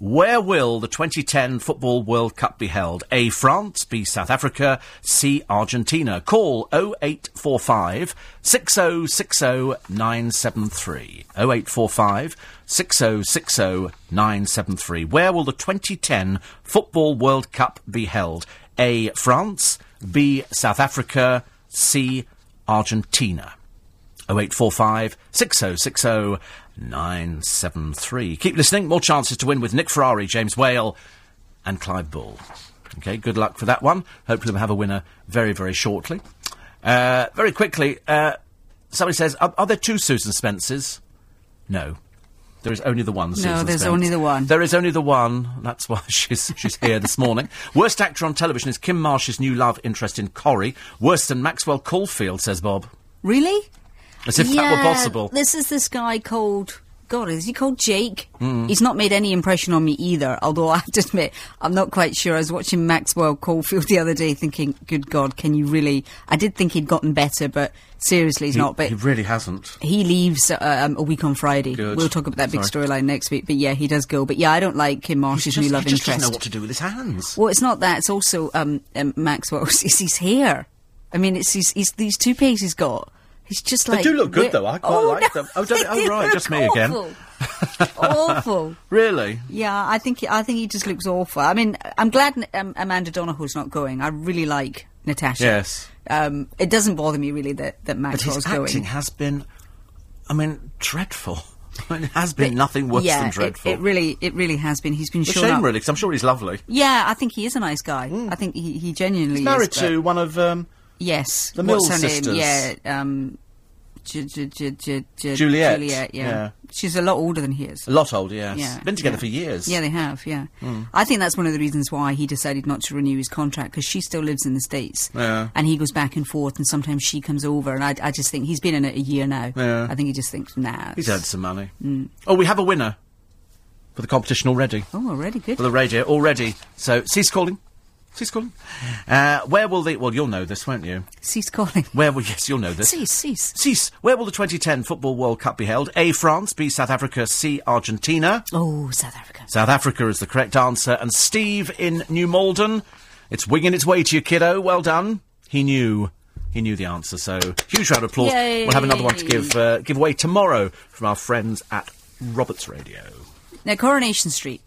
Where will the 2010 Football World Cup be held? A. France, B. South Africa, C. Argentina. Call 0845 6060 973. 0845 6060 973. Where will the 2010 Football World Cup be held? A. France, B. South Africa, C. Argentina. 0845 6060 973. Keep listening. More chances to win with Nick Ferrari, James Whale, and Clive Bull. Okay, good luck for that one. Hopefully, we'll have a winner very, very shortly. Uh, very quickly, uh, somebody says, are, are there two Susan Spencers? No. There is only the one. Susan
there's
Spence.
only the one.
There is only the one. That's why *laughs* she's she's here this morning. Worst actor on television is Kim Marsh's new love interest in Corrie. Worse than Maxwell Caulfield, says Bob.
Really?
As if that were possible.
This is this guy called. God, is he called Jake?
Hmm.
He's not made any impression on me either, although *laughs* I have to admit, I'm not quite sure. I was watching Maxwell Caulfield *laughs* the other day thinking, good God, can you really. I did think he'd gotten better, but seriously, he's
He,
not. But
he really hasn't.
he leaves uh, um, a week on Friday.
Good.
We'll talk about that big storyline next week. But yeah, he does go. But yeah, I don't like Kim Marsh's new love
he just
interest.
doesn't know what to do with his hands.
Well, it's not that. It's also um, um, Maxwell. *laughs* It's his hair. I mean, it's these toupees he's got. He's just like They
do look good, though. I quite
oh,
like
no,
them. Oh, don't- oh, right, just me again.
awful. *laughs* awful.
Really?
Yeah, I think I think he just looks awful. I mean, I'm glad um, Amanda Donohoe's not going. I really like Natasha.
Yes.
Um, it doesn't bother me really that that
But his
Maxwell's
acting
going.
has been, I mean, dreadful. *laughs* I mean, it has been
But,
nothing worse
yeah,
than dreadful.
It, really, it really has been. He's been
It's a shame,
up.
really, because I'm sure he's lovely.
Yeah, I think he is a nice guy. I think he, he genuinely
He's married
is.
to one of um,
Yes.
The
her
sisters.
name? Yeah. Um, J- J- J- J- J-
Juliet.
Juliet. Yeah.
Yeah.
She's a lot older than he is.
a lot older. Yes,
Yeah,
been together
yeah.
for years.
Yeah, they have. Yeah, I think that's one of the reasons why he decided not to renew his contract because she still lives in the states,
Yeah.
and he goes back and forth, and sometimes she comes over, and I, I just think he's been in it a year now.
Yeah.
I think he just thinks, nah.
He's earned some money. Oh, we have a winner for the competition already.
Oh, already good.
For the radio already. So, cease calling. Cease calling. Uh, where will the? Well, you'll know this, won't you?
Cease calling.
Where will? Yes, you'll know this.
Cease, cease.
Cease. Where will the 2010 Football World Cup be held? A. France. B. South Africa. C. Argentina.
Oh, South Africa.
South Africa is the correct answer. And Steve in New Malden. It's winging its way to you, kiddo. Well done. He knew. He knew the answer. So huge round of applause.
Yay.
We'll have another one to give uh, give away tomorrow from our friends at Roberts Radio.
Now, Coronation Street.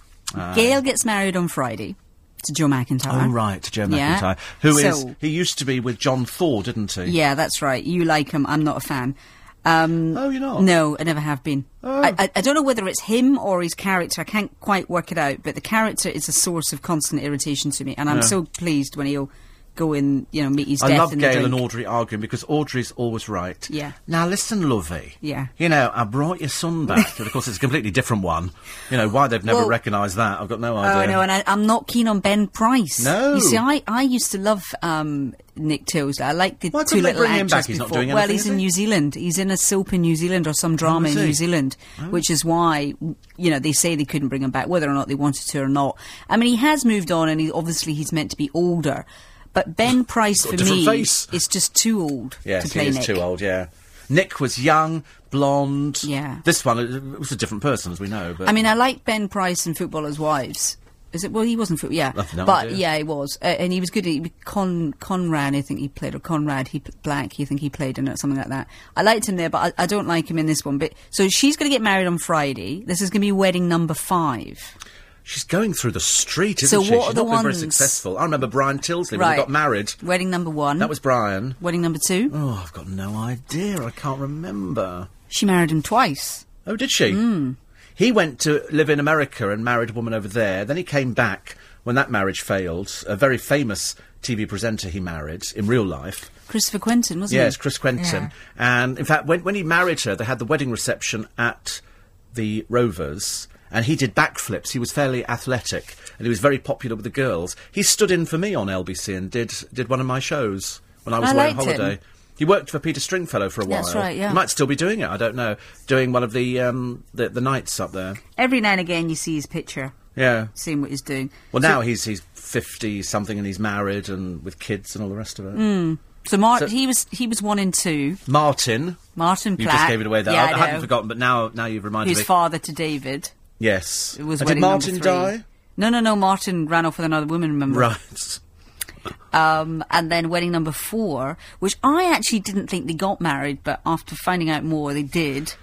Gail gets married on Friday to Joe McIntyre.
Oh right, Joe
Yeah.
McIntyre, who is
So-
he used to be with John Thaw, didn't he?
Yeah, that's right. You like him. I'm not a fan. Um,
Oh, you're not?
No, I never have been.
Oh.
I, I, I don't know whether it's him or his character. I can't quite work it out. But the character is a source of constant irritation to me, and I'm
Yeah.
so pleased when he'll go in, you know meet his
I
death
love
in the
Gail and Audrey arguing because Audrey's always right.
Yeah.
Now listen, Lovey.
Yeah.
You know, I brought your son back, and of course it's a completely different one. You know why they've never
Well-
recognised that? I've got no
Oh
idea.
no, and I, I'm not keen on Ben Price.
No.
you see, I, I used to love um, Nick Tilsley. I like the
Why
two little actors
back? He's not
before. well,
anything,
he's in
he?
New Zealand. He's in a soap in New Zealand or some drama
is
in? New Zealand, which is why you know they say they couldn't bring him back, whether or not they wanted to or not. I mean, he has moved on, and he obviously he's meant to be older. But Ben Price for me
face.
is just too old
yes,
to play
he is
Nick.
too old. Yeah. Nick was young, blonde.
Yeah.
This one was a different person, as we know. But
I mean, I like Ben Price in Footballers' Wives. Is it? Well, he wasn't. Yeah,
no
but
idea.
yeah, he was, uh, and he was good. He, Con Conrad, I think he played, or Conrad, he Black, I think he played in it, something like that. I liked him there, but I, I don't like him in this one. But so she's going to get married on Friday. This is going to be wedding number five.
She's going through the street, isn't
So
she?
what
she's
are the
not been very successful. I remember Brian Tilsley when
Right.
he got married.
Wedding number one.
That was Brian.
wedding number two.
Oh, I've got no idea. I can't remember.
She married him twice.
Oh, did she?
Hmm.
He went to live in America and married a woman over there. Then he came back when that marriage failed. A very famous TV presenter he married in real life.
Christopher Quentin, wasn't
Yes,
he?
Chris Quentin.
Yeah.
And in fact, when, when he married her, they had the wedding reception at the Rovers. And he did backflips. He was fairly athletic, and he was very popular with the girls. He stood in for me on LBC and did did one of my shows when I was
I
away on
liked him.
holiday. He worked for Peter Stringfellow for a while.
That's right, yeah.
He might still be doing it. I don't know. Doing one of the um, the, the nights up there.
Every now and again, you see his picture,
Yeah.
seeing what he's doing.
Well,
So-
now he's he's fifty something and he's married and with kids and all the rest of it.
Hmm. So, Mar-
So-
he was he was one and two.
Martin,
Martin
you just gave it away there.
Yeah,
I,
I
I hadn't forgotten, but now now you've reminded
Who's
me.
His father to David.
Yes.
It was
And did
wedding number
Martin
three.
die?
No, no, no. Martin ran off with another woman. Remember?
Right.
Um, and then wedding number four, which I actually didn't think they got married, but after finding out more, they did.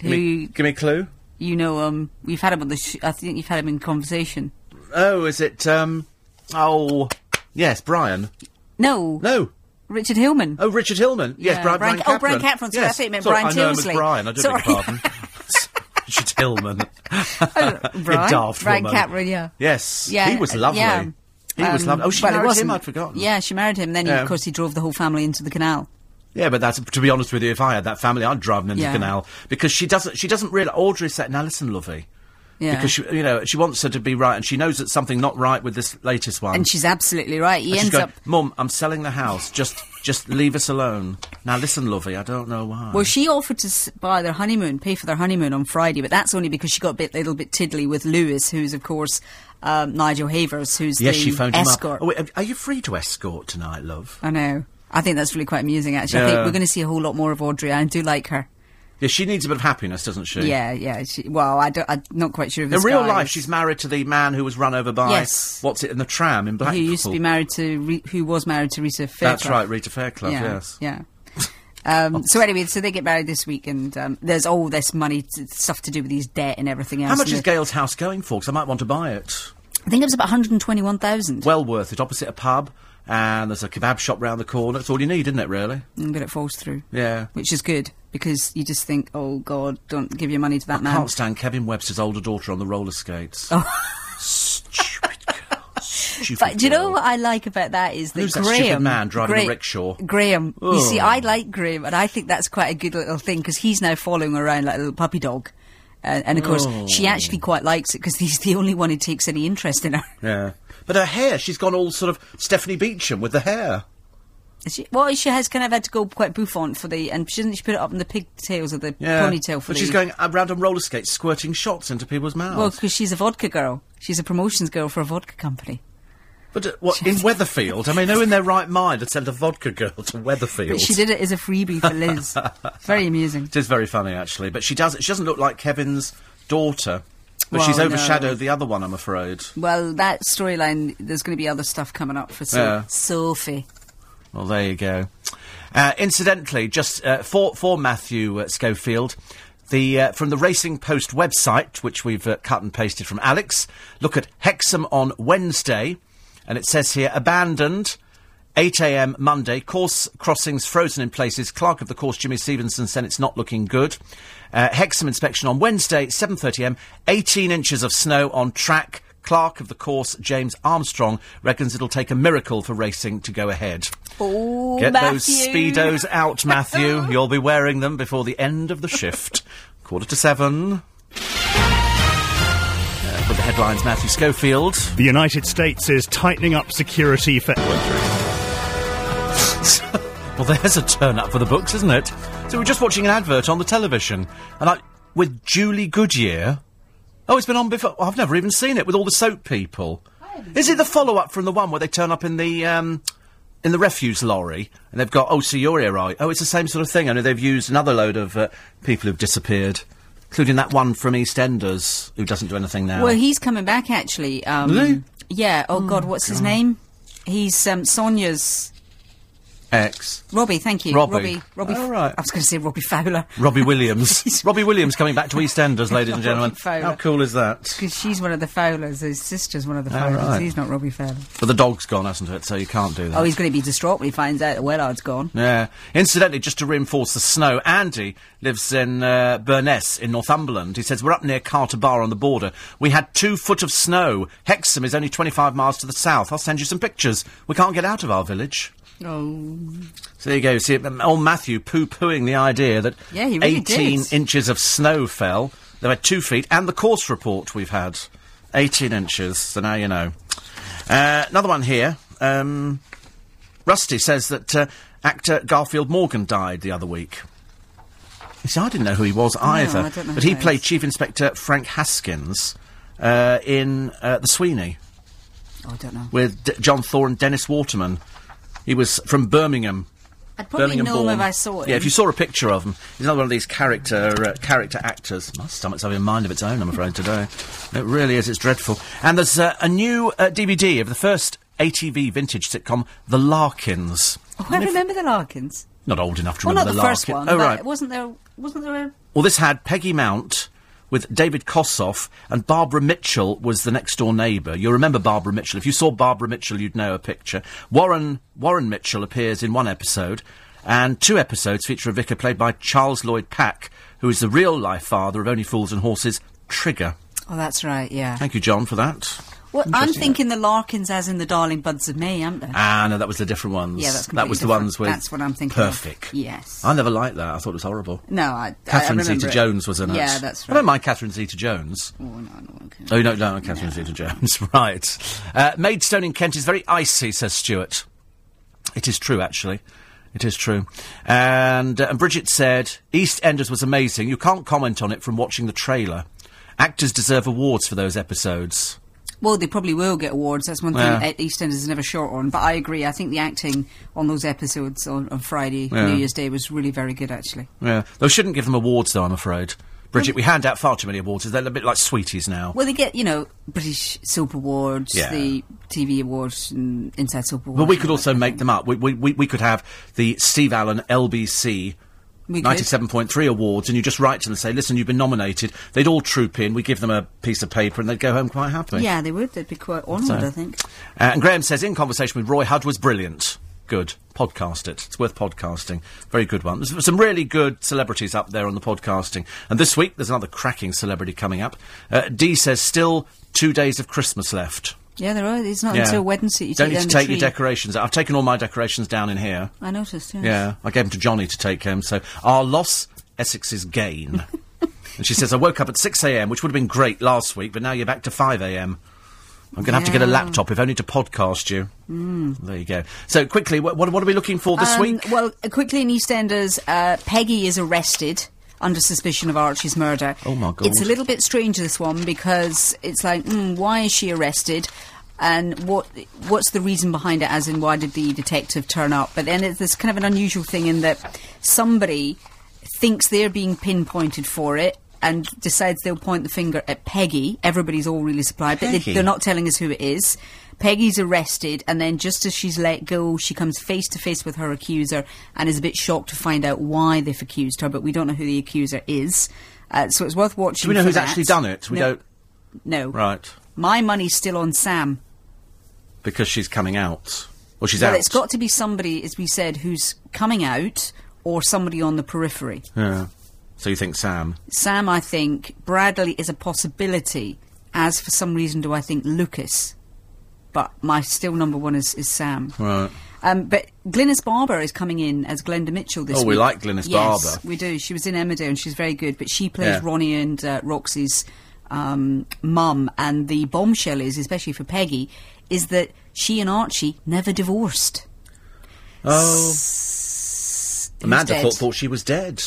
Give
Who
me, give me a clue.
you know? Um, we've had him on the. Sh- I think you've had him in conversation.
Oh, is it? Um. Oh, yes, Brian.
No,
No.
Richard Hillman.
Oh, Richard Hillman. Yes,
Yeah,
Brian.
Brian-
Brian
oh, Brian
Capron.
Sorry, I
Yes.
thought you meant
Sorry,
Brian
I know him as
Tilsley.
Brian. I do
Sorry.
beg your pardon. *laughs* Richard Hillman. *laughs* *laughs*
Brian,
daft
Brian
woman.
Capron, yeah.
Yes.
Yeah,
He was lovely.
yeah.
He was
Um,
lovely. Oh, she married him. I'd forgotten.
Yeah, she married him. Then, he,
Yeah.
of course, he drove the whole family into the canal.
Yeah, but that's to be honest with you. If I had that family, I'd drive them into
Yeah.
the canal because she doesn't. She doesn't really. Audrey said, "Now listen, lovey."
Yeah.
Because she, you know, she wants her to be right, and she knows that something not right with this latest one.
and she's absolutely right. He
And
ends
going,
up.
Mum, I'm selling the house. Just, just leave us alone. Now listen, lovey. I don't know why.
Well, she offered to buy their honeymoon, pay for their honeymoon on Friday, but that's only because she got a bit, little bit tiddly with Lewis, who's of course um, Nigel Havers, who's
yes,
the
she phoned
escort.
him up. Oh, wait, are you free to escort tonight, love?
I know. I think that's really quite amusing. Actually, I think we're going to see a whole lot more of Audrey. I do like her.
Yeah, she needs a bit of happiness, doesn't she?
Yeah, yeah. She, well, I don't, I'm not quite sure. If
In real
guy
life, she's married to the man who was run over by
Yes.
what's it in the tram in Blackpool.
who used to be married to, Re- who was married to Rita Fairclough.
That's right, Rita Fairclough.
yeah,
Yes.
yeah. *laughs* Um, so anyway, so they get married this week, and um, there's all this money, t- stuff to do with his debt and everything else.
How much is Gail's house going for? Because I might want to buy it.
I think it was about 121,000.
Well worth it. Opposite a pub, and there's a kebab shop round the corner. That's all you need, isn't it? Really?
Mm, but it falls through.
Yeah.
Which is good because you just think, oh God, don't give your money to that
I
man.
can't stand Kevin Webster's older daughter on the roller skates.
Oh.
Stupid girl. Stupid
But do you know what I like about that is that
Who's that
Graham,
stupid man driving a rickshaw?
Graham. You see, I like Graham, and I think that's quite a good little thing because he's now following around like a little puppy dog. Uh, and of course, she
Oh.
actually quite likes it because he's the only one who takes any interest in her.
Yeah. But her hair, she's gone all sort of Stephanie Beacham with the hair.
She, well, she has kind of had to go quite bouffant for the, and she didn't she put it up in the pigtails of the
Yeah.
ponytail for
But
the.
she's going around on roller skates, squirting shots into people's mouths.
Well, because she's a vodka girl. She's a promotions girl for a vodka company.
but uh, what in Weatherfield? I mean, who in their right mind would send a vodka girl to Weatherfield?
But she did it as a freebie for Liz. *laughs* Very amusing.
It is very funny, actually. But she does. She doesn't look like Kevin's daughter. But
Well,
she's
no.
overshadowed the other one, I'm afraid.
Well, that storyline, there's going to be other stuff coming up for
Yeah.
Sophie.
Well, there you go. Uh, incidentally, just uh, for for Matthew uh, Schofield, the uh, from the Racing Post website, which we've uh, cut and pasted from Alex. Look at Hexham on Wednesday, and it says here abandoned. 8 a.m. Monday. Course crossings frozen in places. Clerk of the course Jimmy Stevenson said it's not looking good. Uh, Hexham inspection on Wednesday, 7:30 a.m. 18 inches of snow on track. Clerk of the course James Armstrong reckons it'll take a miracle for racing to go ahead.
Oh,
Get those speedos out, *laughs* Matthew. You'll be wearing them before the end of the shift. *laughs* Quarter to seven. Uh, with the headlines, Matthew Schofield.
The United States is tightening up security for.
Well, *laughs* there's a turn up for the books, isn't it? So we're just watching an advert on the television, and I with Julie Goodyear. Oh, it's been on before. I've never even seen it with all the soap people. Is it the follow up from the one where they turn up in the um, in the refuse lorry and they've got oh, so you're here, right? Oh, it's the same sort of thing. I know they've used another load of uh, people who've disappeared, including that one from EastEnders who doesn't do anything now.
Well, he's coming back actually. Um,
Really?
Yeah. Oh, God, what's his name? He's um, Sonia's
X.
Robbie. Thank you,
Robbie.
Robbie. Robbie.
Oh, right.
I was going to say Robbie Fowler
Robbie Williams. *laughs* Robbie Williams coming back to EastEnders, ladies and gentlemen.
Fowler.
How cool is that?
because she's one of the Fowlers. His sister's one of the
Oh,
Fowlers.
right.
He's not Robbie Fowler.
But the dog's gone, hasn't it? So you can't do that.
Oh, he's going to be distraught when he finds out that Wellard's gone.
Yeah. Incidentally, just to reinforce the snow, Andy lives in uh, Byrness in Northumberland. He says, We're up near Carter Bar on the border. We had two foot of snow. Hexham is only 25 miles to the south. I'll send you some pictures. We can't get out of our village.
Oh.
So there you go. See, old Matthew poo pooing the idea that
Yeah, he really
18
did.
inches of snow fell. They had two feet, and the course report we've had 18 inches. So now you know. Uh, another one here. Um, Rusty says that uh, actor Garfield Morgan died the other week. You see, I didn't know who he was either.
Know
but he played
is.
Chief Inspector Frank Haskins uh, in uh, The Sweeney
Oh, I don't know.
with D- John Thaw and Dennis Waterman. He was from Birmingham.
I'd probably
Birmingham
know him
born.
if I saw him.
Yeah, if you saw a picture of him, he's another one of these character uh, character actors. My stomach's having a mind of its own, I'm afraid today. It really is. It's dreadful. And there's uh, a new uh, DVD of the first ATV vintage sitcom, The Larkins.
Oh, I remember the Larkins.
Not old enough to
Well,
remember
not the,
the
first
Larkins.
one.
Oh right.
Wasn't there? Wasn't there? A...
Well, this had Peggy Mount with David Kossoff, and Barbara Mitchell was the next door neighbour. You'll remember Barbara Mitchell. If you saw Barbara Mitchell, you'd know a picture. Warren Warren Mitchell appears in one episode, and two episodes feature a vicar played by Charles Lloyd Pack, who is the real life father of Only Fools and Horses, Trigger.
Oh, that's right. Yeah.
Thank you, John, for that.
Well, I'm thinking the Larkins, as in the Darling Buds of May, aren't they?
Ah, no, that was the different ones.
Yeah, that's
that was the ones with.
That's what I'm thinking of.
Perfect.
Yes.
I never liked that. I thought it was horrible.
no, I.
Catherine
I remember.
Zeta-Jones was in it.
Yeah, that's right.
I don't mind Catherine Zeta-Jones.
Oh, no, no, okay.
Oh, you don't know Catherine Zeta-Jones, *laughs* right. Uh, Maidstone in Kent is very icy, says Stuart. It is true, actually. It is true. And, uh, and Bridget said, EastEnders was amazing. You can't comment on it from watching the trailer. Actors deserve awards for those episodes.
Well, they probably will get awards. That's one thing
Yeah.
uh, EastEnders is never short on. But I agree. I think the acting on those episodes on, on Friday,
Yeah.
New Year's Day, was really very good, actually.
Yeah. They shouldn't give them awards, though, I'm afraid. Bridget, we hand out far too many awards. They're a bit like sweeties now.
Well, they get, you know, British Soap Awards,
Yeah.
the TV Awards, and Inside Soap Awards.
But we could also make them up. We, we, we, we could have the Steve Allen LBC
We
97.3 awards, and you just write to them and say, listen, you've been nominated. They'd all troop in, we give them a piece of paper, and they'd go home quite happy.
Yeah, they would. They'd be quite honoured,
So-
I think.
Uh, and Graham says, in conversation with Roy Hudd was brilliant. Good. Podcast it. It's worth podcasting. Very good one. There's some really good celebrities up there on the podcasting. And this week, there's another cracking celebrity coming up. Uh, Dee says, still two days of Christmas left.
Yeah, there are. It's not
Yeah.
until Wednesday you
Don't
take
need to take your decorations. I've taken all my decorations down in here.
I noticed, yes.
Yeah, I gave them to Johnny to take home. So our loss, Essex's gain. *laughs* and she says, I woke up at 6 a.m., which would have been great last week, but now you're back to 5 a.m. I'm going to have to get a laptop, if only to podcast you. Mm. There you go. So quickly, what, what, what are we looking for this
Um,
week?
Well, uh, quickly in EastEnders, uh, Peggy is arrested under suspicion of Archie's murder.
Oh, my God.
It's a little bit strange this one because it's like, mm, why is she arrested? And what what's the reason behind it? As in, why did the detective turn up? But then it's this kind of an unusual thing in that somebody thinks they're being pinpointed for it. And decides they'll point the finger at Peggy. Everybody's all really surprised, but
Peggy?
they, they're not telling us who it is. Peggy's arrested, and then just as she's let go, she comes face to face with her accuser and is a bit shocked to find out why they've accused her, but we don't know who the accuser is. Uh, so it's worth watching.
Do we know who's
that.
actually done it? We
no,
don't.
No.
Right.
My money's still on Sam.
Because she's coming out. Well, she's
well,
out.
it's got to be somebody, as we said, who's coming out or somebody on the periphery.
Yeah. So you think Sam?
Sam, I think. Bradley is a possibility. As for some reason, do I think Lucas? But my still number one is, is Sam.
Right.
Um, but Glynis Barber is coming in as Glenda Mitchell this year.
Oh,
week.
we like Glynis
yes,
Barber.
we do. She was in Emmerdale and she's very good. But she plays
Yeah.
Ronnie and uh, Roxy's um, mum. And the bombshell is, especially for Peggy, is that she and Archie never divorced.
Oh.
Who's
Amanda thought, thought she was dead.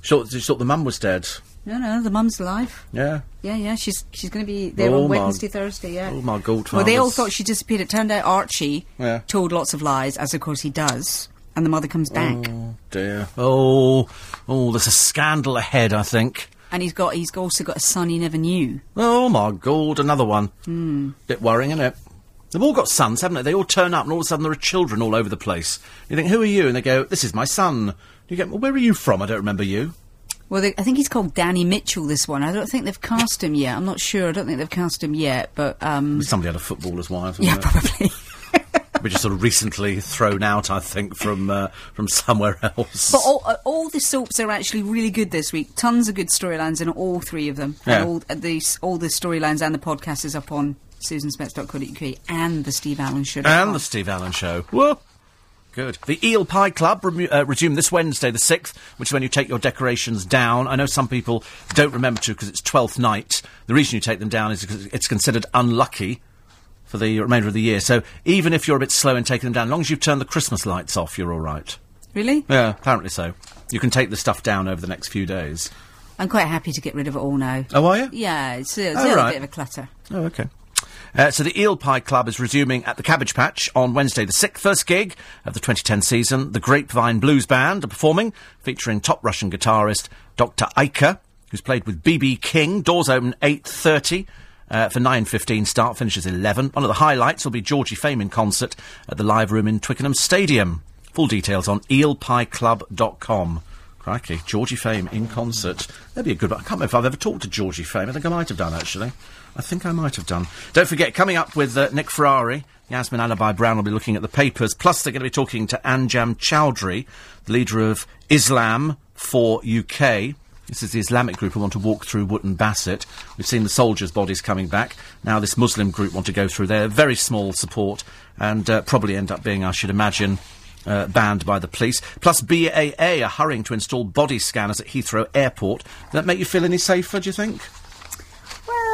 She thought, she thought the mum was dead.
No, no, the mum's alive.
Yeah.
Yeah, yeah, she's she's going to be there
Oh,
on Wednesday, Thursday. Yeah.
oh, my God,
Well, they all thought she disappeared. It turned out Archie
Yeah.
told lots of lies, as of course he does, and the mother comes back,
Oh dear. Oh, oh, there's a scandal ahead. I think.
and he's got he's also got a son he never knew.
Oh my God, another one.
Hmm.
Bit worrying, isn't it? They've all got sons, haven't they? They all turn up, and all of a sudden there are children all over the place. You think, who are you? And they go, this is my son. You go, well, where are you from? I don't remember you.
Well, they, I think he's called Danny Mitchell. This one, I don't think they've cast him yet. I'm not sure. I don't think they've cast him yet, but um,
Somebody had a footballer's wife.
yeah,
it?
probably. *laughs*
Which is sort of recently thrown out, I think, from uh, from somewhere else.
But all, uh, all the soaps are actually really good this week. Tons of good storylines in all three of them.
Yeah.
And all uh, the all the storylines and the podcast is up on susansmets.co.uk and the Steve Allen Show.
And the Steve Allen Show. Whoa. Good. The Eel Pie Club remu- uh, resume this Wednesday, the 6th, which is when you take your decorations down. I know some people don't remember to because it's 12th night. The reason you take them down is because it's considered unlucky for the remainder of the year. So even if you're a bit slow in taking them down, as long as you've turned the Christmas lights off, you're all right.
Really?
Yeah, apparently so. You can take the stuff down over the next few days.
I'm quite happy to get rid of it all now.
Oh, are you?
Yeah, it's, a- it's
Oh,
a little
right.
bit of a clutter.
Oh, okay. Uh, so the Eel Pie Club is resuming at the Cabbage Patch on Wednesday the 6th. First gig of the 2010 season. The Grapevine Blues Band are performing, featuring top Russian guitarist Dr. Iker, who's played with B.B. King. Doors open 8.30 uh, for 9.15 start, finishes 11. One of the highlights will be Georgie Fame in concert at the Live Room in Twickenham Stadium. Full details on eelpieclub.com. Crikey, Georgie Fame in concert. That'd be a good one. I can't remember if I've ever talked to Georgie Fame. I think I might have done, actually. I think I might have done. Don't forget, coming up with uh, Nick Ferrari, Yasmin Alibhai-Brown will be looking at the papers. Plus, they're going to be talking to Anjem Choudary, the leader of Islam for UK. This is the Islamic group who want to walk through Wootton Bassett. We've seen the soldiers' bodies coming back. Now this Muslim group want to go through their very small support and uh, probably end up being, I should imagine, uh, banned by the police. Plus, BAA are hurrying to install body scanners at Heathrow Airport. Does that make you feel any safer, do you think?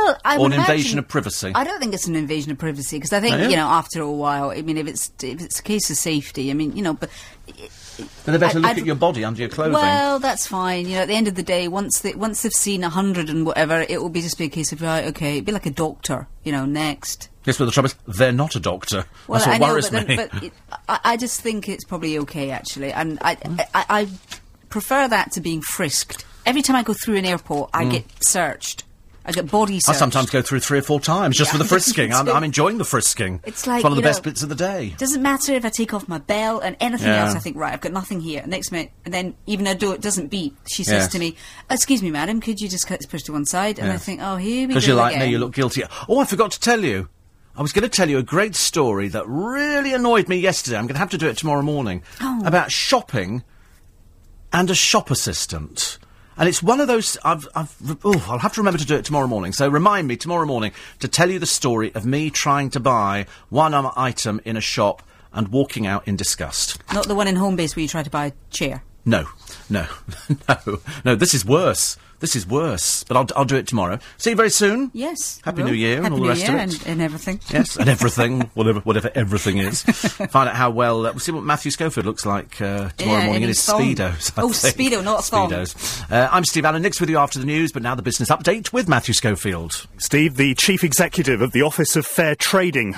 Well, I
Or an invasion of privacy?
I don't think it's an invasion of privacy because I think
yeah?
you know after a while, I mean, if it's if it's a case of safety, I mean, you know, but
Then they better
I-
look
I'd-
at your body under your clothing.
well, that's fine. You know, at the end of the day, once they once they've seen a hundred and whatever, it will be just be a case of right, okay, it'd be like a doctor, you know, next.
Yes, but the trouble is, they're not a doctor.
Well,
That's what
I know,
worries
but,
me.
but it, I, I just think it's probably okay actually, and I, hmm? I I prefer that to being frisked. Every time I go through an airport, I hmm. get searched. I get body
I sometimes go through three or four times just
Yeah,
for the *laughs* frisking. I'm. I'm enjoying the frisking.
It's like,
one of the
you
best bits of the day.
Doesn't matter if I take off my belt and anything
Yeah.
else. I think right, I've got nothing here. Next minute, and then even though it doesn't beep, she says
Yes.
to me, "Excuse me, madam, could you just cut this push to one side?" And I think, "Oh, here we go
Because you're like
again."
me, you look guilty. Oh, I forgot to tell you. I was going to tell you a great story that really annoyed me yesterday. I'm going to have to do it tomorrow morning.
Oh.
About shopping and a shop assistant. And it's one of those. I've, I've, oh, I'll have to remember to do it tomorrow morning. So remind me tomorrow morning to tell you the story of me trying to buy one item in a shop and walking out in disgust.
Not the one in Homebase where you try to buy a chair.
No, no, *laughs* no, no. This is worse. This is worse. But I'll, I'll do it tomorrow. See you very soon.
Yes.
Happy New Year and
Happy
all the rest
Year
of it.
And, and everything.
Yes, and everything, *laughs* whatever, whatever everything is. *laughs* Find out how well. Uh, we'll see what Matthew Schofield looks like uh, tomorrow
Yeah,
morning in
in
his
his thong.
speedos. I
Oh,
think.
Speedo, not a thong.
Speedos. Uh, I'm Steve Allen. Nick's with you after the news, but now the business update with Matthew Schofield.
Steve, the chief executive of the Office of Fair Trading